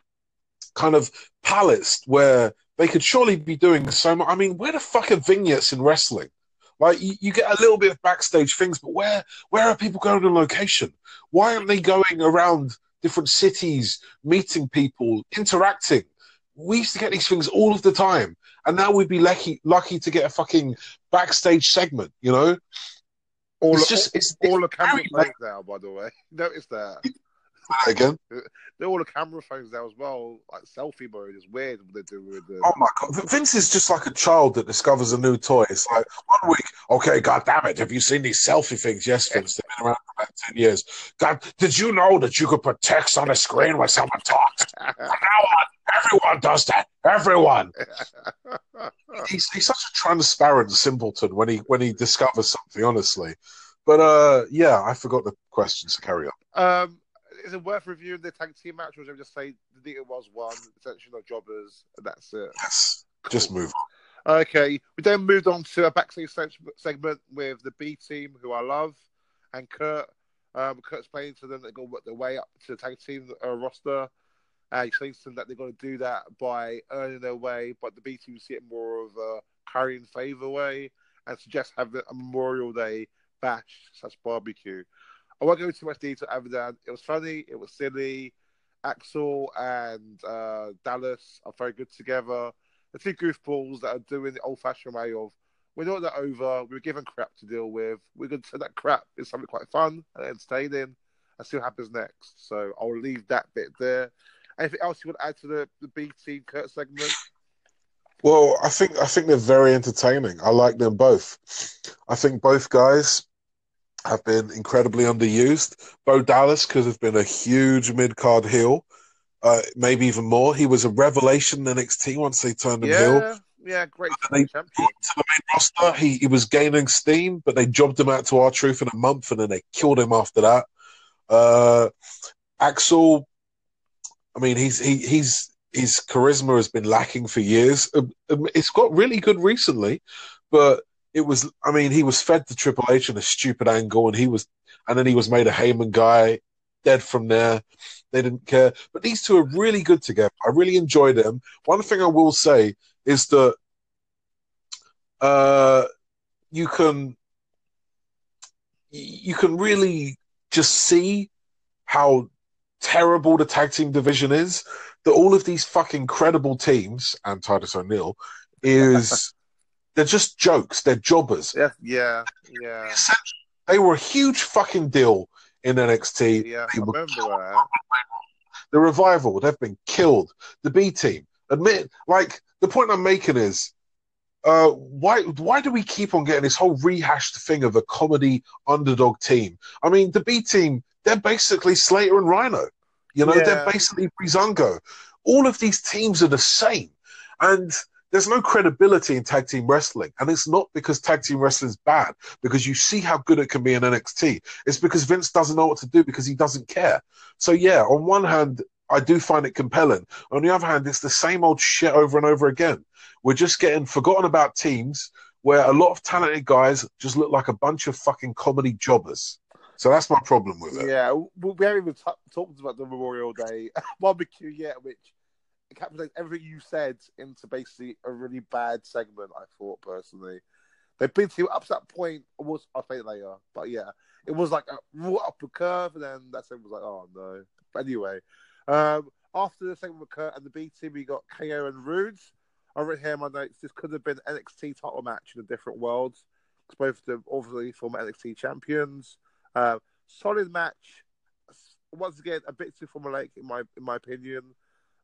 kind of palettes where they could surely be doing so much. I mean, where the fuck are vignettes in wrestling? Like you, you, get a little bit of backstage things, but where where are people going on location? Why aren't they going around different cities, meeting people, interacting? We used to get these things all of the time and now we'd be lucky lucky to get a fucking backstage segment. You know, all it's just it's all, a camera phones now. By the way, [LAUGHS] notice that. again. They're all the camera phones now as well, like selfie mode. It's weird what they do with the. Oh my god, Vince is just like a child that discovers a new toy. It's like one week, okay, god damn it, have you seen these selfie things? Yes, Vince, they've been around for about ten years. God, did you know that you could put text on a screen when someone talks? [LAUGHS] Now on, everyone does that. Everyone. [LAUGHS] he's he's such a transparent simpleton when he when he discovers something. Honestly, but uh, yeah, I forgot the questions to carry on. Um, is it worth reviewing the tag team match, or should we just say the it was one, essentially not jobbers, and that's it? Yes, cool. just move on. Okay, we then moved on to a backstage segment with the B team, who I love, and Kurt. Um, Kurt's to them they to work their way up to the tag team uh, roster. Uh, them that they're going to do that by earning their way, but the B team see it more of a carrying favor way and suggest having a Memorial Day bash such barbecue. I won't go into much detail other than it was funny, it was silly. Axel and uh, Dallas are very good together. The two goofballs that are doing the old fashioned way of we're not that over, we're given crap to deal with. We're going to turn that crap into something quite fun and entertaining and see what happens next. So I'll leave that bit there. Anything else you want to add to the, the B team Kurt segment? Well, I think I think they're very entertaining. I like them both. I think both guys have been incredibly underused. Bo Dallas could have been a huge mid card heel, uh, maybe even more. He was a revelation in the NXT once they turned him yeah, heel. Yeah, great. They, to the main roster, he, he was gaining steam, but they jobbed him out to R-Truth in a month, and then they killed him after that. Uh, Axel, I mean, he's he, he's his charisma has been lacking for years. Um, um, it's got really good recently, but it was I mean he was fed to Triple H in a stupid angle, and he was and then he was made a Heyman guy, dead from there. They didn't care, but these two are really good together. I really enjoy them. One thing I will say is that uh, you can you can really just see how terrible the tag team division is. That all of these fucking credible teams and Titus O'Neil is [LAUGHS] they're just jokes. They're jobbers. Yeah, yeah, yeah. They were a huge fucking deal in NXT. Yeah, I remember that. The revival, they've been killed. The B team, admit, like the point I'm making is, uh, why why do we keep on getting this whole rehashed thing of a comedy underdog team? I mean, the B team, they're basically Slater and Rhyno. You know, yeah. they're basically Breezango. All of these teams are the same, and there's no credibility in tag team wrestling. And it's not because tag team wrestling is bad, because you see how good it can be in NXT. It's because Vince doesn't know what to do because he doesn't care. So, yeah, on one hand, I do find it compelling. On the other hand, it's the same old shit over and over again. We're just getting forgotten about teams where a lot of talented guys just look like a bunch of fucking comedy jobbers. So that's my problem with it. Yeah, we haven't even t- talked about the Memorial Day [LAUGHS] barbecue yet, which encapsulates everything you said into basically a really bad segment. I thought personally, they've been to up to that point. Was I'll say it later, but yeah, it was like a right up a curve, and then that segment was like, oh no. But anyway, um, after the segment with Kurt and the B team, we got KO and Roode. I wrote here my notes. This could have been NXT title match in a different world. Because both of them obviously former NXT champions. Uh, solid match. Once again, a bit too formulaic in my in my opinion.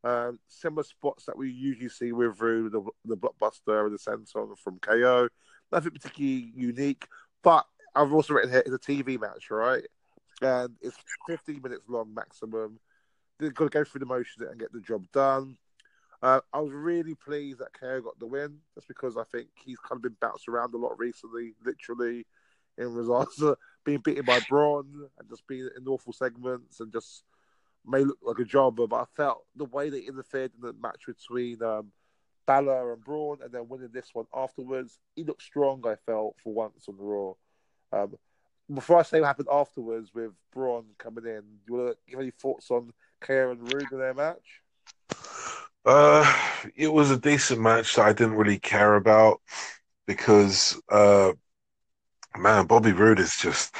Um, similar spots that we usually see with Roode, the, the blockbuster and the senton from KO. Nothing particularly unique, but I've also written here it's a TV match, right? And it's 15 minutes long maximum. They've got to go through the motions and get the job done. Uh, I was really pleased that KO got the win, just because I think he's kind of been bounced around a lot recently, literally, in regards to being beaten by Braun and just being in awful segments and just may look like a jobber, but I felt the way they interfered in the match between um, Balor and Braun, and then winning this one afterwards, he looked strong. I felt for once on Raw. Um, before I say what happened afterwards with Braun coming in, do you want to give any thoughts on KO and Roode in their match? Uh, it was a decent match that I didn't really care about because, uh, man, Bobby Roode is just,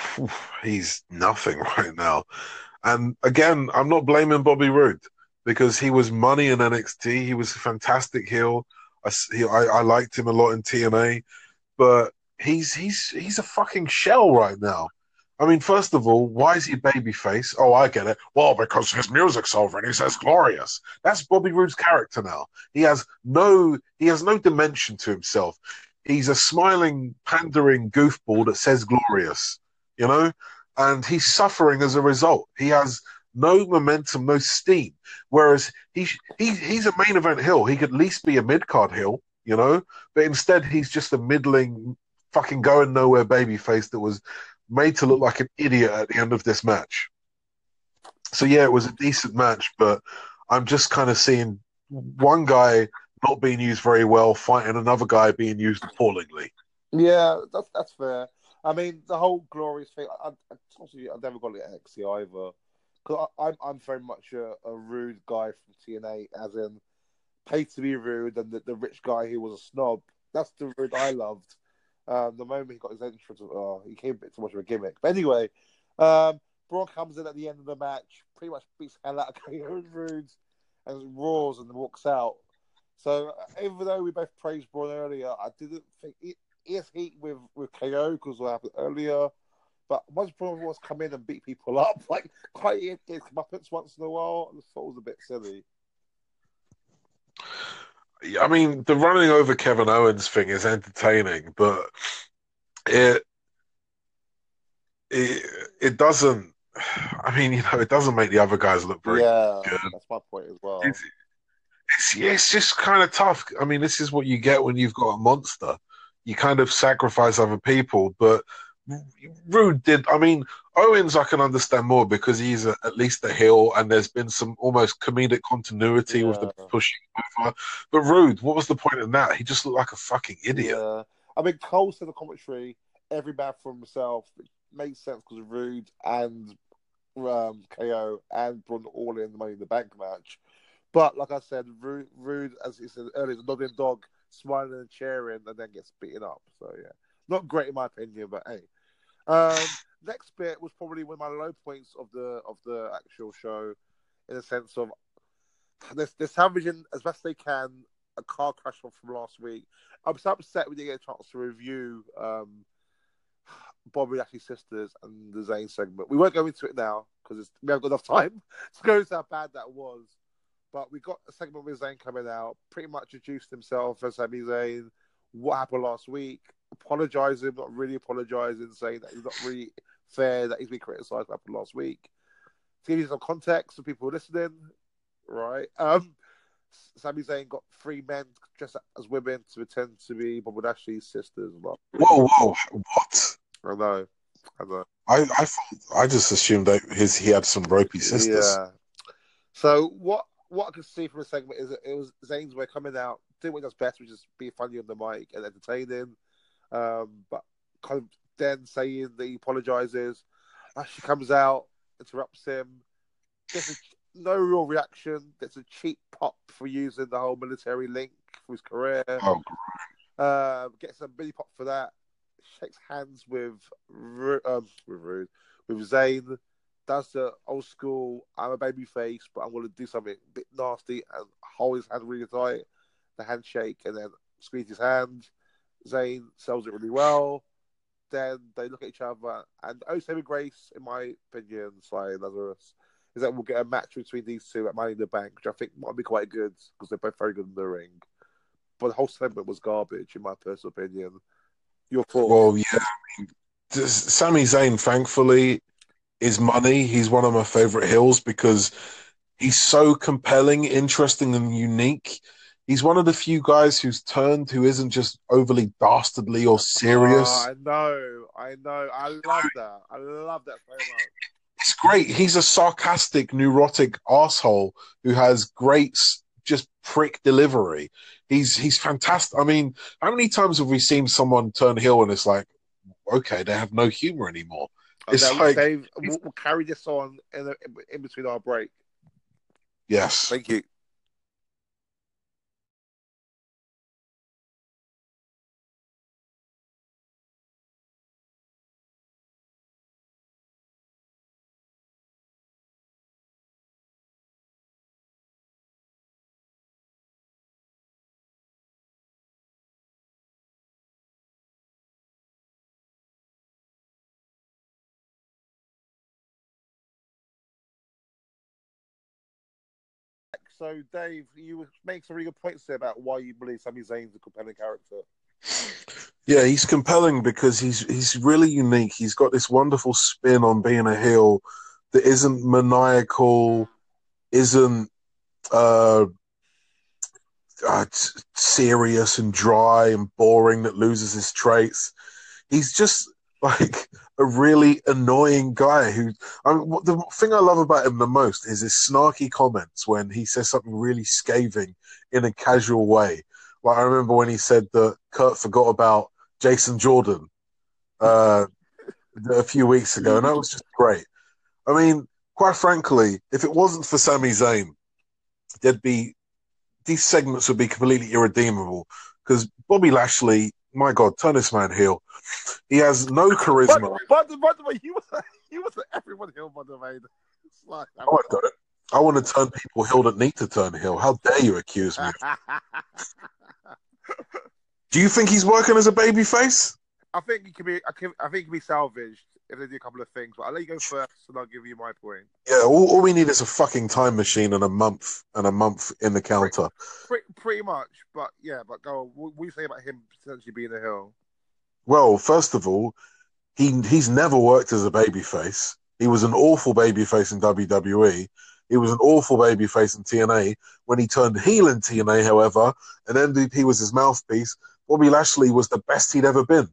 he's nothing [LAUGHS] right now. And again, I'm not blaming Bobby Roode because he was money in NXT. He was a fantastic heel. I, he, I, I liked him a lot in TNA, but he's he's he's a fucking shell right now. I mean, first of all, why is he babyface? Oh, I get it. Well, because his music's over and he says glorious. That's Bobby Roode's character now. He has no he has no dimension to himself. He's a smiling, pandering goofball that says glorious, you know? And he's suffering as a result. He has no momentum, no steam. Whereas he, he he's a main event heel. He could at least be a mid card heel, you know? But instead he's just a middling fucking going nowhere baby face that was made to look like an idiot at the end of this match. So yeah, it was a decent match, but I'm just kind of seeing one guy not being used very well fighting another guy being used appallingly. Yeah, that's that's fair. I mean, the whole glorious thing. I, I, I never got it at NXT either, because I'm I'm very much a, a, rude guy from TNA, as in paid to be rude, and the, the rich guy who was a snob. That's the Roode I loved. Um, the moment he got his entrance, oh, he came a bit too much of a gimmick. But anyway, um, Braun comes in at the end of the match, pretty much beats hell out of and [LAUGHS] Roode, and roars and walks out. So uh, even though we both praised Braun earlier, I didn't think it is heat with with KO because what happened earlier. But once Braun was come in and beat people up, [LAUGHS] like quite get comeuppance once in a while, I thought it was a bit silly. I mean, the running over Kevin Owens thing is entertaining, but it it it doesn't. [SIGHS] I mean, you know, it doesn't make the other guys look very yeah, good. That's my point as well. It's, it's, yeah, it's just kind of tough. I mean, this is what you get when you've got a monster. You kind of sacrifice other people, but Roode did. I mean, Owens, I can understand more because he's a, at least a heel, and there's been some almost comedic continuity yeah. with the pushing over. But Roode, what was the point in that? He just looked like a fucking idiot. Yeah. I mean, Cole said the commentary, every man for himself. It makes sense because Roode and um, KO and Braun all in the Money in the Bank match. But like I said, rude, Roode as he said earlier, the nodding dog, smiling and cheering, and then gets beaten up. So yeah, not great in my opinion, but hey. Um, next bit was probably one of my low points of the of the actual show, in the sense of they're, they're salvaging as best they can a car crash from last week. I'm so upset we didn't get a chance to review um, Bobby Lashley's sisters and the Zayn segment. We won't go into it now because we haven't got enough [LAUGHS] time to go into how bad that was. But we got a segment with Zayn coming out, pretty much introduced himself as Sami Zayn, what happened last week, apologizing, not really apologizing, saying that he's not really fair, that he's been criticized what happened last week. To give you some context for people listening, right? Um, Sami Zayn got three men dressed as women to pretend to be Bobby Lashley's sisters. Whoa, whoa, what? I know. I know. I I, I just assumed that his he had some ropey sisters. Yeah. So what what I can see from the segment is it was Zayn's way coming out, doing what he does best, which is be funny on the mic and entertaining. Um, but kind of then saying that he apologizes. Lashley comes out, interrupts him. Gets a, no real reaction. Gets a cheap pop for using the whole military link for his career. Oh, uh, gets a mini pop for that. Shakes hands with um, with Roode, with Zayn does the old school, I'm a baby face, but I'm to do something a bit nasty and hold his hand really tight, the handshake, and then squeeze his hand. Zayn sells it really well. Then they look at each other, and oh, saving grace, in my opinion, Sly Lazarus, is that we'll get a match between these two at Money in the Bank, which I think might be quite good because they're both very good in the ring. But the whole segment was garbage, in my personal opinion. Your thoughts? Well, yeah. Sami Zayn, thankfully, is money. He's one of my favorite heels because he's so compelling, interesting, and unique. He's one of the few guys who's turned who isn't just overly dastardly or serious. Oh, I know, I know. I love that. I love that so much. It's great. He's a sarcastic, neurotic asshole who has great just prick delivery. He's he's fantastic. I mean, how many times have we seen someone turn heel and it's like, okay, they have no humor anymore? It's like we'll, we'll, carry this on in, in between our break. Yes. Thank you. So, Dave, you make some really good points there about why you believe Sami Zayn's a compelling character. Yeah, he's compelling because he's he's really unique. He's got this wonderful spin on being a heel that isn't maniacal, isn't uh, uh, serious and dry and boring that loses his traits. He's just like a really annoying guy who I mean, the thing I love about him the most is his snarky comments when he says something really scathing in a casual way. Like I remember when he said that Kurt forgot about Jason Jordan uh, a few weeks ago, and that was just great. I mean, quite frankly, if it wasn't for Sami Zayn, there'd be these segments would be completely irredeemable because Bobby Lashley, my God, turn this man heel. He has no charisma. But, but, by the way, he was [LAUGHS] he was everyone heel by the way. Like, oh, I it. I want to turn people heel that need to turn heel. How dare you accuse me? [LAUGHS] Do you think he's working as a babyface? I think he can be. I, can, I think he can be salvaged if they do a couple of things. But I'll let you go first, and I'll give you my point. Yeah, all, all we need is a fucking time machine and a month and a month in the counter. Pretty, pretty much, but yeah. But go. What, what do you say about him potentially being a heel? Well, first of all, he he's never worked as a babyface. He was an awful babyface in WWE. He was an awful babyface in TNA. When he turned heel in TNA, however, and MVP was his mouthpiece, Bobby Lashley was the best he'd ever been.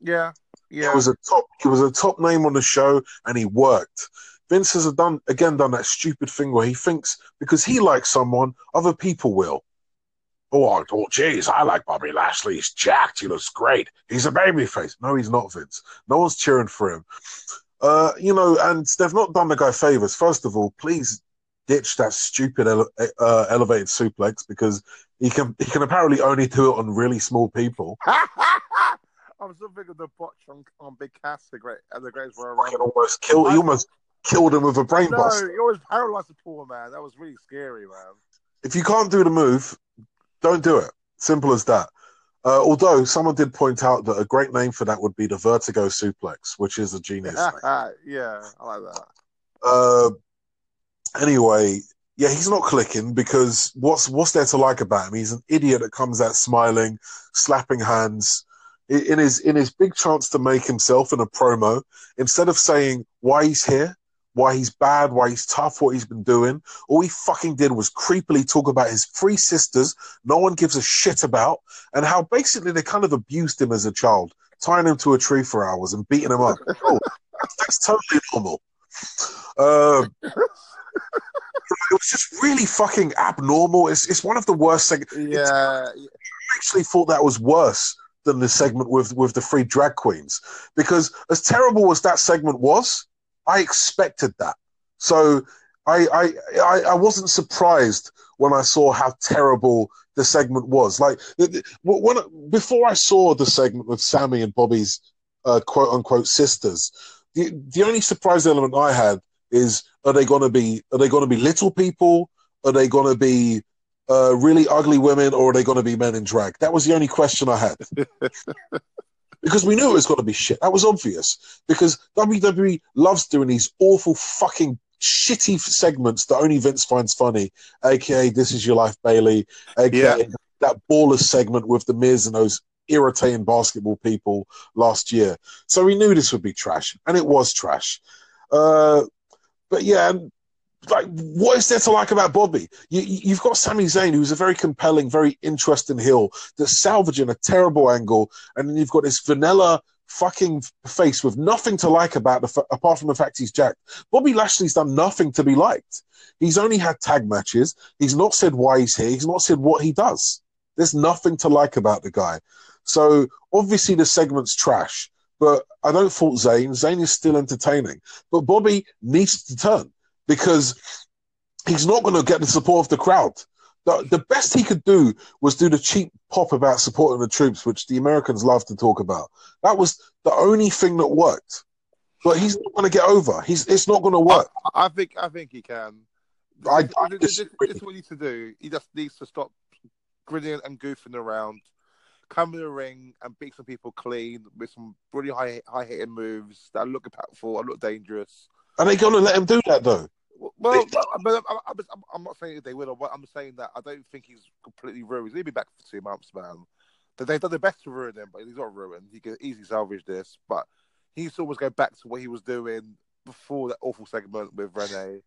Yeah, yeah. He was a top. He was a top name on the show, and he worked. Vince has done again done that stupid thing where he thinks because he likes someone, other people will. Oh, oh, geez, I like Bobby Lashley. He's jacked. He looks great. He's a babyface. No, he's not, Vince. No one's cheering for him. Uh, you know, and they've not done the guy favors. First of all, please ditch that stupid ele- uh, elevated suplex because he can he can apparently only do it on really small people. [LAUGHS] I'm still thinking of the botch on, on Big Cass, the great and the greatest were around. almost killed. He almost killed him with a brain no, bust. he always paralyzed the poor man. That was really scary, man. If you can't do the move, don't do it. Simple as that. Uh, although someone did point out that a great name for that would be the Vertigo Suplex, which is a genius [LAUGHS] yeah, I like that. Uh, anyway, yeah, he's not clicking because what's what's there to like about him? He's an idiot that comes out smiling, slapping hands. In his in his big chance to make himself in a promo, instead of saying why he's here, why he's bad, why he's tough, what he's been doing, all he fucking did was creepily talk about his three sisters no one gives a shit about, and how basically they kind of abused him as a child, tying him to a tree for hours and beating him up. [LAUGHS] oh, that's totally normal. Uh, it was just really fucking abnormal. It's it's one of the worst things. Yeah, I actually thought that was worse than the segment with with the three drag queens because as terrible as that segment was, I expected that. So I I I, I wasn't surprised when I saw how terrible the segment was. Like when before I saw the segment with Sami and Bobby's uh, quote unquote sisters, the the only surprise element I had is are they going to be are they going to be little people? Are they going to be uh, really ugly women, or are they going to be men in drag? That was the only question I had. [LAUGHS] because we knew it was going to be shit. That was obvious. Because WWE loves doing these awful fucking shitty segments that only Vince finds funny, aka "This Is Your Life, Bayley, aka yeah. that baller segment with the Miz and those irritating basketball people last year. So we knew this would be trash, and it was trash. Uh, but yeah, like what is there to like about Bobby? You, have got Sami Zayn, who's a very compelling, very interesting heel that's salvaging a terrible angle, and then you've got this vanilla fucking face with nothing to like about the apart from the fact he's jacked. Bobby Lashley's done nothing to be liked. He's only had tag matches. He's not said why he's here. He's not said what he does. There's nothing to like about the guy. So obviously the segment's trash. But I don't fault Zayn. Zayn is still entertaining. But Bobby needs to turn because he's not going to get the support of the crowd. The, the best he could do was do the cheap pop about supporting the troops, which the Americans love to talk about. That was the only thing that worked. But he's not going to get over. He's it's not going to work. I, I, think I think he can. I, I this, this, this, is what he needs to do. He just needs to stop grinning and goofing around come in the ring and beat some people clean with some really high high hitting moves that look impactful and look dangerous. Are they going to let him do that though? Well, [LAUGHS] I'm, I'm, I'm, not saying they will, I'm saying that I don't think he's completely ruined. He'll be back for two months, man. They've done their best to ruin him, but he's not ruined. He can easily salvage this, but he needs to always go back to what he was doing before that awful segment with Renee.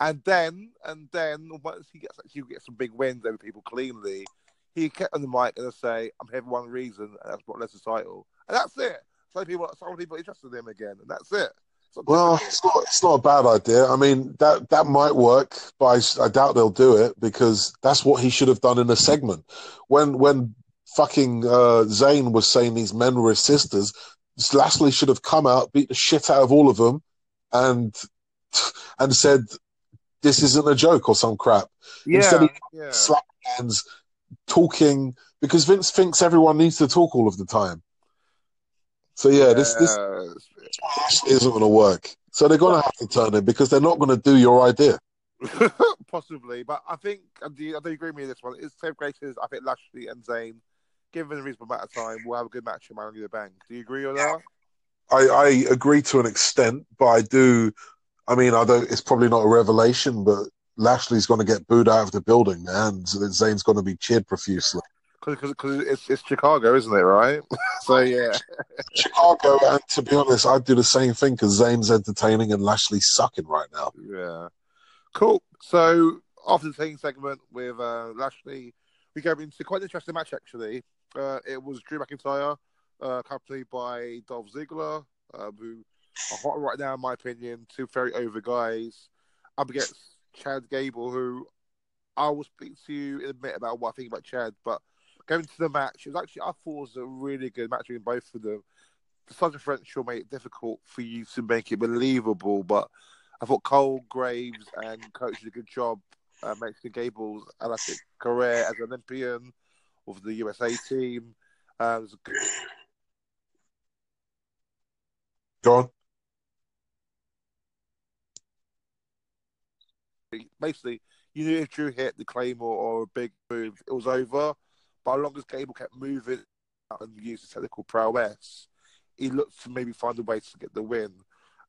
And then, and then, once he gets actually get some big wins over people cleanly, he kept on the mic and say, "I'm here for one reason, and that's what led the title." And that's it. Some people, some people interested in him again, and that's it. Well, it's not, it's not a bad idea. I mean, that, that might work, but I, I, doubt they'll do it because that's what he should have done in a segment. When when fucking uh, Zayn was saying these men were his sisters, Lashley should have come out, beat the shit out of all of them, and and said, "This isn't a joke" or some crap. Yeah, Instead, he yeah. slap hands, talking because Vince thinks everyone needs to talk all of the time. So yeah, this this isn't going to work. So they're going to have to turn it because they're not going to do your idea. [LAUGHS] Possibly, but I think I do, I do agree with me on this one. It's same graces. I think Lashley and Zayn, given a reasonable amount of time, will have a good match in in the Bank. Do you agree on that? I, I agree to an extent, but I do. I mean, I don't. It's probably not a revelation, but Lashley's going to get booed out of the building, and Zayn's going to be cheered profusely because it's, it's Chicago, isn't it? Right. [LAUGHS] so yeah, Chicago. And to be honest, I'd do the same thing because Zayn's entertaining and Lashley's sucking right now. Yeah. Cool. So after the same segment with uh, Lashley, we go into quite an interesting match actually. Uh, it was Drew McIntyre, uh, accompanied by Dolph Ziggler, um, who are hot right now, in my opinion. Two very over guys. Up against Chad Gable, who I will speak to you in a bit about what I think about Chad, but going to the match, it was actually I thought it was a really good match between both of them. The size differential made it difficult for you to make it believable, but I thought Cole Graves and Coach did a good job uh, making Gable's athletic career as an Olympian of the USA team. Uh, good... Go on. Basically, you knew if Drew hit the claymore or a big move, it was over. But as long as Gable kept moving and used his technical prowess, he looked to maybe find a way to get the win.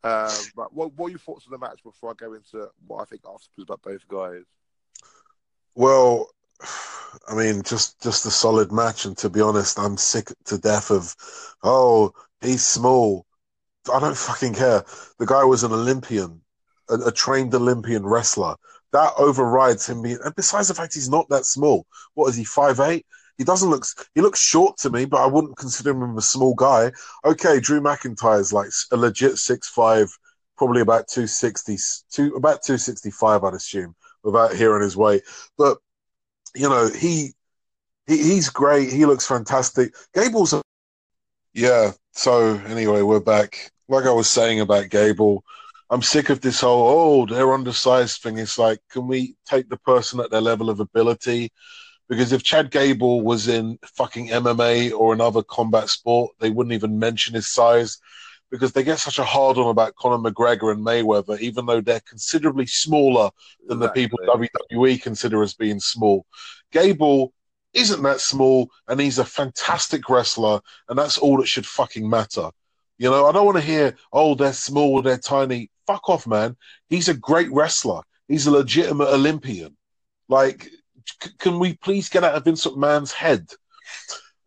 Um, but what, what are your thoughts on the match before I go into what I think afterwards about both guys? Well, I mean, just just a solid match, and to be honest, I'm sick to death of, oh, he's small. I don't fucking care. The guy was an Olympian, a, a trained Olympian wrestler. That overrides him being. And besides the fact he's not that small, what is he? Five eight. He doesn't look. He looks short to me, but I wouldn't consider him a small guy. Okay, Drew McIntyre is like a legit six five, probably about 260, two, about two sixty five, I'd assume, without hearing his weight. But you know, he, he he's great. He looks fantastic. Gable's a yeah. So anyway, we're back. Like I was saying about Gable, I'm sick of this whole oh they're undersized thing. It's like, can we take the person at their level of ability? Because if Chad Gable was in fucking MMA or another combat sport, they wouldn't even mention his size because they get such a hard on about Conor McGregor and Mayweather, even though they're considerably smaller than exactly. the people WWE consider as being small. Gable isn't that small, and he's a fantastic wrestler, and that's all that should fucking matter. You know, I don't want to hear, oh, they're small, they're tiny. Fuck off, man. He's a great wrestler. He's a legitimate Olympian. Like, can we please get out of Vince McMahon's head?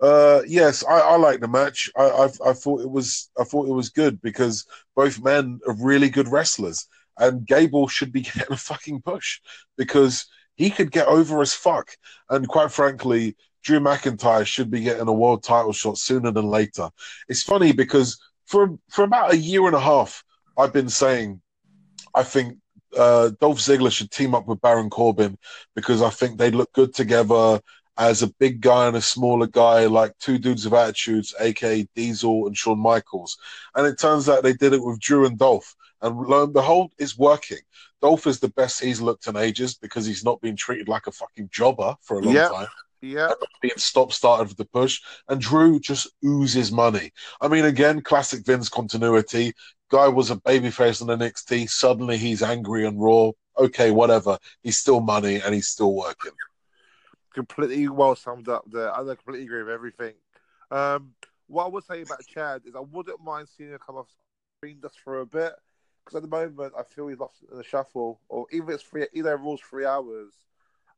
Uh, yes, I, I like the match. I, I, I thought it was I thought it was good because both men are really good wrestlers, and Gable should be [LAUGHS] getting a fucking push because he could get over as fuck. And quite frankly, Drew McIntyre should be getting a world title shot sooner than later. It's funny because for for about a year and a half, I've been saying I think uh, Dolph Ziggler should team up with Baron Corbin because I think they'd look good together as a big guy and a smaller guy, like two dudes of attitudes, aka Diesel and Shawn Michaels. And it turns out they did it with Drew and Dolph. And lo and behold, it's working. Dolph is the best he's looked in ages because he's not been treated like a fucking jobber for a long yeah. time. Yeah. Being stop started with the push. And Drew just oozes money. I mean, again, classic Vince continuity. Guy was a babyface on the NXT. Suddenly he's angry and raw. Okay, whatever. He's still money and he's still working completely well summed up there. I completely agree with everything. Um, what I would say about Chad is I wouldn't mind seeing him come off screen just for a bit. Because at the moment, I feel he's lost in the shuffle, or even if it's three, either rules three hours.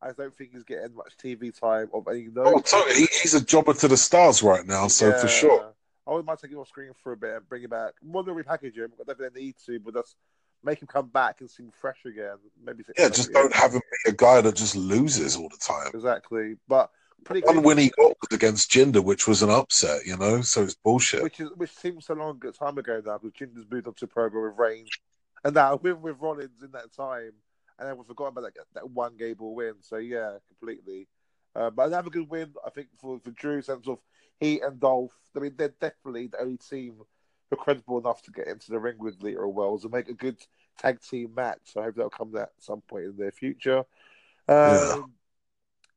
I don't think he's getting much TV time of any oh, note. Oh, totally. He's a jobber to the stars right now, so for sure. I wouldn't mind taking him off screen for a bit and bring him back. More than repackage him. I don't think they need to, but just make him come back and seem fresh again. Maybe Yeah, just don't have him be a guy that just loses all the time. exactly. But pretty One win he got was against Jinder, which was an upset, you know, so it's bullshit. which is which seems so long a time ago now because Jinder's moved on to program with Reigns, and now with with Rollins in that time, and then we forgot about that that one Gable win. So yeah, completely. Uh, but another good win, I think, for for Drew, in sense of he and Dolph. I mean, they're definitely the only team who are credible enough to get into the ring with Lita Wells and make a good tag team match. So I hope that'll come at some point in the future. Um, Yeah.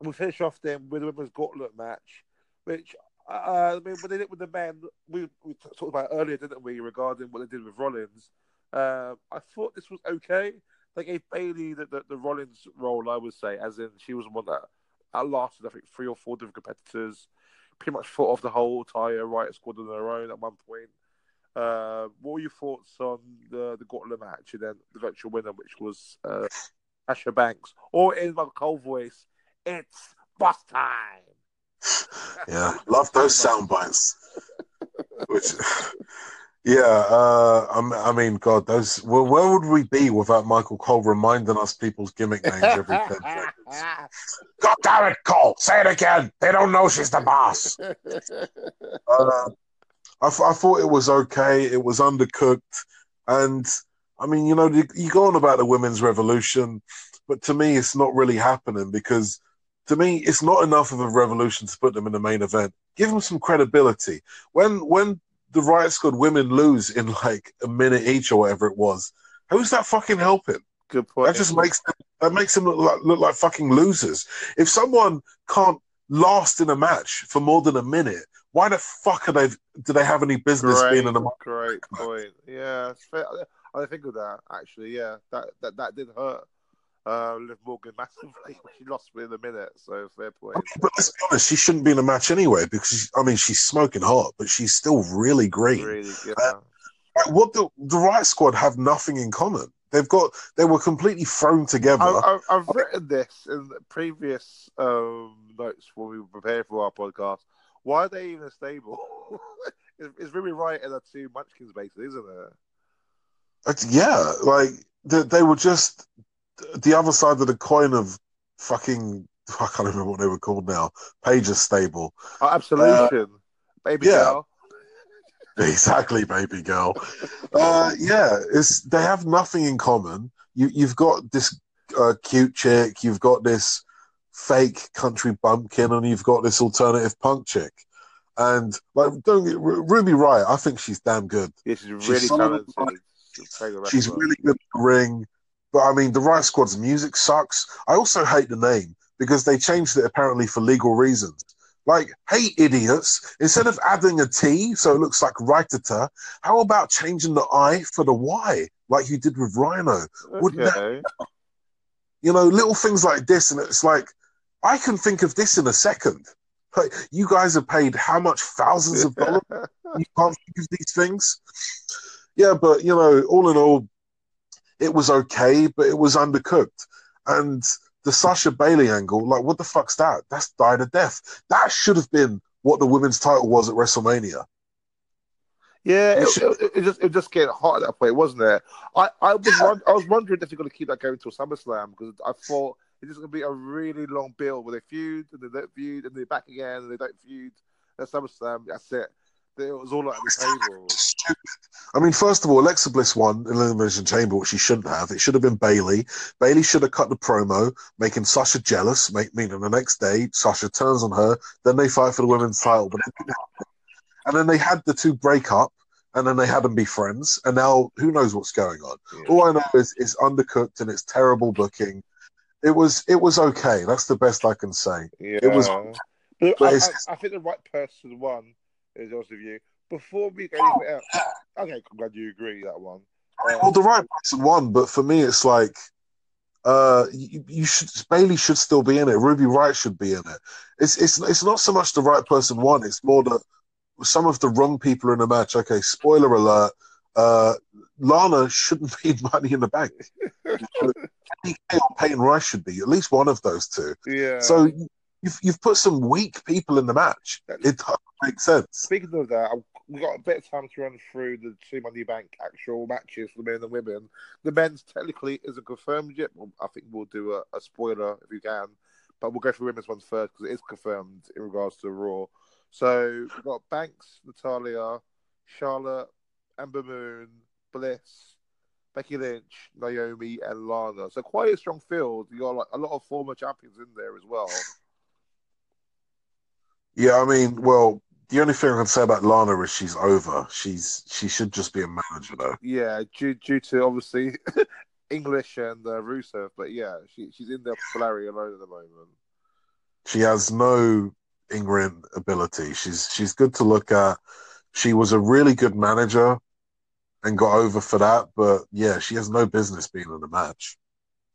We'll finish off then with the women's gauntlet match, which uh, I mean, when they did it with the men, we, we talked about earlier, didn't we, regarding what they did with Rollins? Um, I thought this was okay. They gave Bayley the, the, the Rollins role, I would say, as in she was one that outlasted, I think, three or four different competitors. Pretty much fought off the whole entire Riott squad on their own at one point. Uh, what were your thoughts on the, the gauntlet match and then the virtual winner, which was uh, Sasha Banks? Or in my cold voice, it's boss time. [LAUGHS] Yeah, love those [LAUGHS] sound bites. Which, yeah, uh, I'm- I mean, God, those. Where, where would we be without Michael Cole reminding us people's gimmick names every ten seconds? [LAUGHS] God damn it, Cole! Say it again. They don't know she's the boss. [LAUGHS] Uh, I, I thought it was okay. It was undercooked, and I mean, you know, you go on about the women's revolution, but to me, it's not really happening because to me, it's not enough of a revolution to put them in the main event. Give them some credibility. When when the Riott Squad women lose in like a minute each or whatever it was, who's that fucking helping? Good point. That just makes them, that makes them look like, look like fucking losers. If someone can't last in a match for more than a minute, why the fuck are they? Do they have any business great, being in a match? great point. Yeah. I think of that actually. Yeah, that that, that did hurt. Uh, Liv Morgan [LAUGHS] massively she lost within a minute. So fair point. But let's be honest, she shouldn't be in a match anyway because she's, I mean she's smoking hot, but she's still really green. Really. Like, what the the Riott Squad have nothing in common. They've got they were completely thrown together. I, I've written this in previous um, notes when we were preparing for our podcast. Why are they even stable? [LAUGHS] it's, it's really right in the two Munchkins basically, isn't it? It's- yeah, like they, they were just the other side of the coin of fucking. [LAUGHS] I can't remember what they were called now. Paige's stable. Oh, Absolution, baby yeah. girl. [LAUGHS] Exactly, baby girl. Uh, yeah, it's they have nothing in common. You you've got this uh, cute chick, you've got this fake country bumpkin, and you've got this alternative punk chick. And like, don't get Ru- Ruby Riott. I think she's damn good. Yeah, she's really She's talented. She's She's really good the ring. But I mean, the Riott Squad's music sucks. I also hate the name because they changed it apparently for legal reasons. Like, hey, idiots, instead of adding a T so it looks like Raitata, how about changing the I for the Y like you did with Rhyno? Wouldn't that- [LAUGHS] You know, little things like this. And it's like, I can think of this in a second. Like, you guys have paid how much thousands of dollars? [LAUGHS] you can't think of these things. Yeah, but you know, all in all, it was okay, but it was undercooked. And the Sasha Bayley angle, like, what the fuck's that? That's died a death. That should have been what the women's title was at WrestleMania. Yeah, It it, it, just it just getting hot at that point, wasn't it? I I was won- I was wondering if they're going to keep that going till SummerSlam because I thought it's just going to be a really long build where they feud and they don't feud and they're back again and they don't feud. At SummerSlam, that's it. It was all at the table. Stupid. I mean, first of all, Alexa Bliss won in Elimination Chamber, which she shouldn't have. It should have been Bayley. Bayley should have cut the promo, making Sasha jealous, make, meaning the next day, Sasha turns on her, then they fight for the women's title. But it didn't happen. and then they had the two break up, and then they had them be friends, and now who knows what's going on. Yeah. All I know is it's undercooked and it's terrible booking. It was it was okay. That's the best I can say. Yeah. It was- I, I, I think the right person won is honest with you. Before we go anything [COUGHS] else, okay, I'm glad you agree that one. Well, the right person won, but for me, it's like uh, you, you should Bayley should still be in it. Ruby Riott should be in it. It's it's it's not so much the right person won. It's more that some of the wrong people in the match. Okay, spoiler alert. uh, Lana shouldn't [LAUGHS] be money in the bank. [LAUGHS] Peyton Royce should be at least one of those two. Yeah. So you've you've put some weak people in the match. It doesn't make sense. Speaking of that, we've got a bit of time to run through the two Money Bank actual matches for the men and women. The men's technically isn't confirmed yet. Well, I think we'll do a, a spoiler if we can, but we'll go for women's one first because it is confirmed in regards to Raw. So we've got Banks, Natalya, Charlotte, Ember Moon, Bliss, Becky Lynch, Naomi, and Lana. So quite a strong field. You got like a lot of former champions in there as well. Yeah, I mean, well, the only thing I can say about Lana is she's over. She's she should just be a manager though. Yeah, due due to obviously [LAUGHS] English and uh, Rusev, but yeah, she she's in there for Larry alone at the moment. She has no in-ring ability. She's she's good to look at. She was a really good manager and got over for that, but yeah, she has no business being in the match.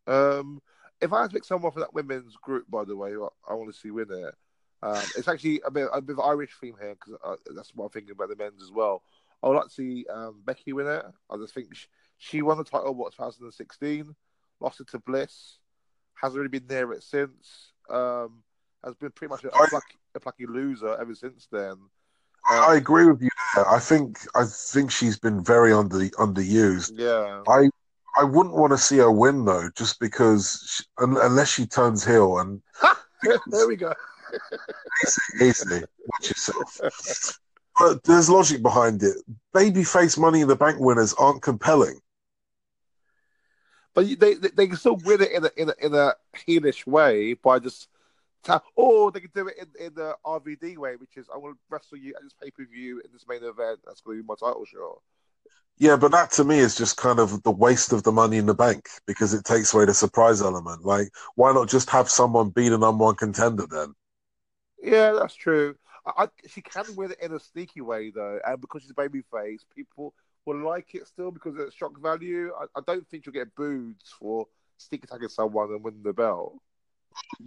Um, if I had to pick someone for that women's group, by the way, I want to see win it. Um, it's actually a bit, a bit of Irish theme here because uh, that's what I'm thinking about the men's as well. I would like to see um, Becky win it. I just think she, she won the title what 2016, lost it to Bliss, hasn't really been near it since. Um, has been pretty much a, plucky, a plucky loser ever since then. Um, I agree with you. There. I think I think she's been very under underused. Yeah. I I wouldn't want to see her win though, just because she, unless she turns heel and [LAUGHS] there we go. [LAUGHS] easy, easy. Watch yourself. But there's logic behind it. Babyface Money in the Bank winners aren't compelling. But they they, they can still win it in a in a, in a heelish way by just tap, or they can do it in, in the RVD way, which is I will wrestle you at this pay per view in this main event. That's going to be my title shot. Yeah, but that to me is just kind of the waste of the money in the bank because it takes away the surprise element. Like, why not just have someone be the number one contender then? Yeah, that's true. I, she can win it in a sneaky way though, and because she's a babyface, people will like it still because it's shock value. I, I don't think you'll get booed for sneak attacking someone and winning the belt.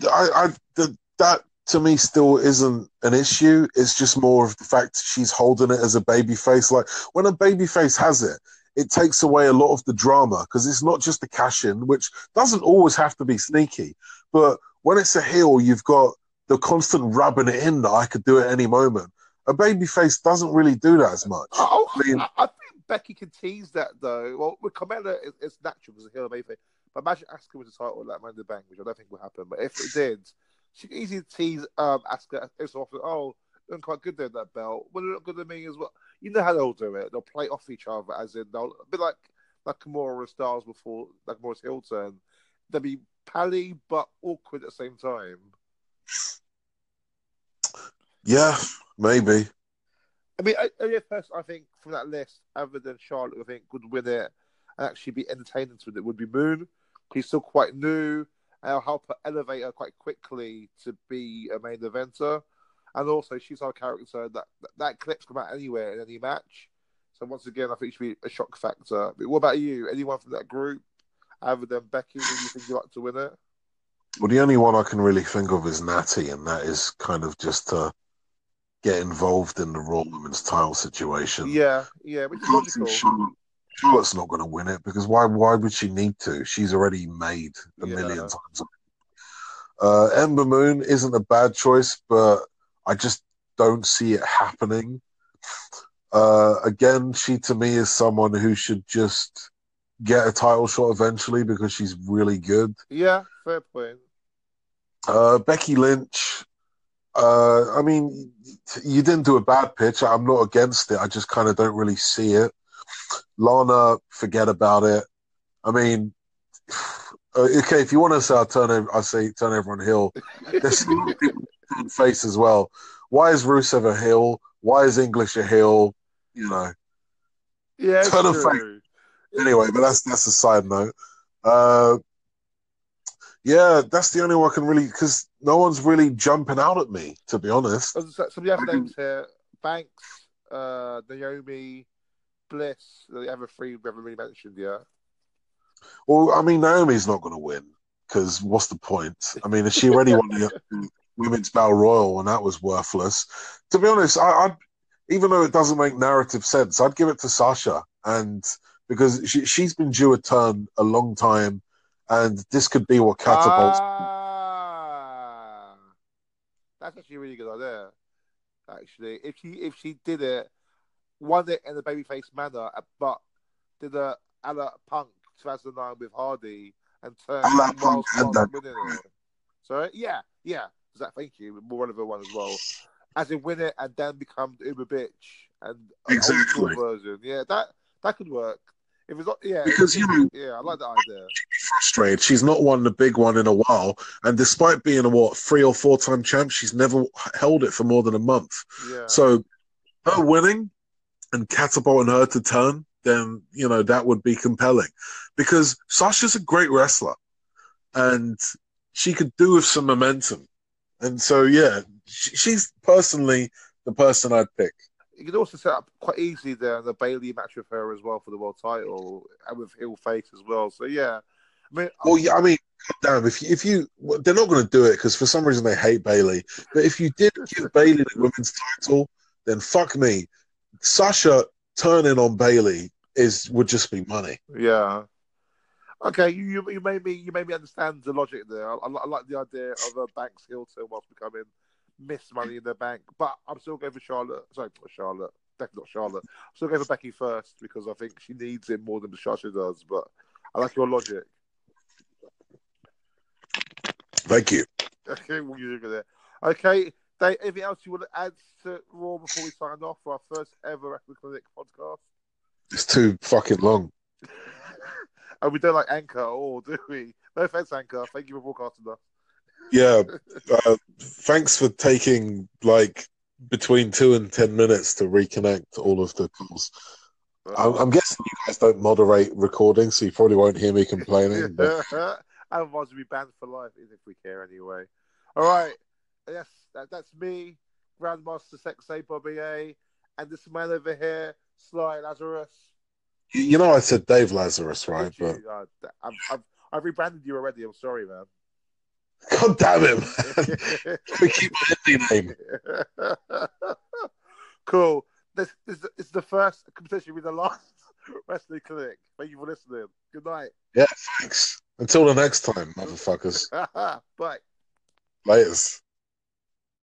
I, I the, that to me still isn't an issue. It's just more of the fact she's holding it as a baby face. Like when a baby face has it, it takes away a lot of the drama because it's not just the cash in, which doesn't always have to be sneaky. But when it's a heel, you've got the constant rubbing it in that I could do at any moment. A baby face doesn't really do that as much. Oh, I, mean, I, I think Becky can tease that though. Well, with Carmella, it, it's natural because a heel baby face. But imagine Asuka with the title like Money in the Bank, which I don't think will happen. But if it did, she could easily tease um, Asuka so often. Oh, doing quite good there that belt. Well, look good at me as well. You know how they'll do it. They'll play off each other, as in they'll be like like Kimura and Styles before like Morris Hilton. They'll be pally but awkward at the same time. Yeah, maybe. I mean, I, only person I think from that list, other than Charlotte, I think would win it and actually be entertaining with it would be Moon. He's still quite new, and I'll help her elevate her quite quickly to be a main eventer. And also, she's our character that that clips come out anywhere in any match. So once again, I think she'd be a shock factor. But what about you? Anyone from that group, other than Becky, you think you'd like to win it? Well, the only one I can really think of is Natty, and that is kind of just to get involved in the Raw Women's title situation. Yeah, yeah, which is. Charlotte's not going to win it because why? Why would she need to? She's already made a yeah. million times. Uh, Ember Moon isn't a bad choice, but I just don't see it happening. Uh, again, she to me is someone who should just get a title shot eventually because she's really good. Yeah, fair point. Uh, Becky Lynch. Uh, I mean, you didn't do a bad pitch. I'm not against it. I just kind of don't really see it. Lana, forget about it. I mean, [SIGHS] okay, if you want to say I turn, I say turn everyone heel. There's [LAUGHS] face as well. Why is Rusev a heel? Why is English a heel? You know, yeah, turn face. Anyway, but that's that's a side note. Uh, yeah, that's the only one I can really because no one's really jumping out at me, to be honest. Some of the other names here: Banks, uh, Naomi, Bliss, the other three we haven't really mentioned yet. Well, I mean, Naomi's not going to win because what's the point? I mean, has she already won the [LAUGHS] women's battle royal, and that was worthless. To be honest, I, would even though it doesn't make narrative sense, I'd give it to Sasha and because she, she's been due a turn a long time, and this could be what catapults. Ah, that's actually a really good idea. Actually, if she if she did it, won it in a babyface manner, but did a a la Punk 2009 with Hardy and turned A la Punk and that- winning it. Sorry, yeah, yeah. Zach, thank you. More relevant one as well. As in win it and then become the Uber bitch and Exactly. version. Yeah, that that could work. If it's not, yeah, Because, you know- yeah, I like that idea. frustrated. She's not won the big one in a while, and despite being a what three or four time champ, she's never held it for more than a month. Yeah, So her winning and catapulting her to turn, then you know that would be compelling because Sasha's a great wrestler, and she could do with some momentum. And so yeah, she's personally the person I'd pick. You could also set up quite easily there the Bayley match with her as well for the world title and with heel face as well. So yeah, I mean, Well, yeah, I mean, damn, if you, if you, they're not going to do it because for some reason they hate Bayley. But if you did give Bayley the women's title, then fuck me, Sasha turning on Bayley is would just be money. yeah. Okay, you, you you made me you made me understand the logic there. I, I, like the idea of a Banks Hilton whilst becoming Miss Money in the Bank, but I'm still going for Charlotte. Sorry, not Charlotte. Definitely not Charlotte. I'm still going for Becky first because I think she needs it more than Sasha does. But I like your logic. Thank you. Okay, what you doing there? Okay, Dave, anything else you want to add to Raw before we sign off for our first ever Wrestling Clinic podcast? It's too fucking long. [LAUGHS] and we don't like Anchor at all, do we? No offense, Anchor. Thank you for broadcasting us. Yeah. Uh, thanks for taking like between two and ten minutes to reconnect all of the calls. I'm, I'm guessing you guys don't moderate recording, so you probably won't hear me complaining. But [LAUGHS] Otherwise, we'll be banned for life, even if we care anyway. All right. Yes, that, that's me, Grandmaster Sexay Bobby A, and this man over here, Sly Lazarus. you you know, I said Dave Lazarus, right? But you? Uh, I've, I've, I've rebranded you already. I'm sorry, man. God damn him. [LAUGHS] we keep my indie name. cool. This, this, this is the first, potentially be the last [LAUGHS] wrestling clinic. Thank you for listening. Good night. Yeah, thanks. Until the next time, motherfuckers. [LAUGHS] Bye. Laters.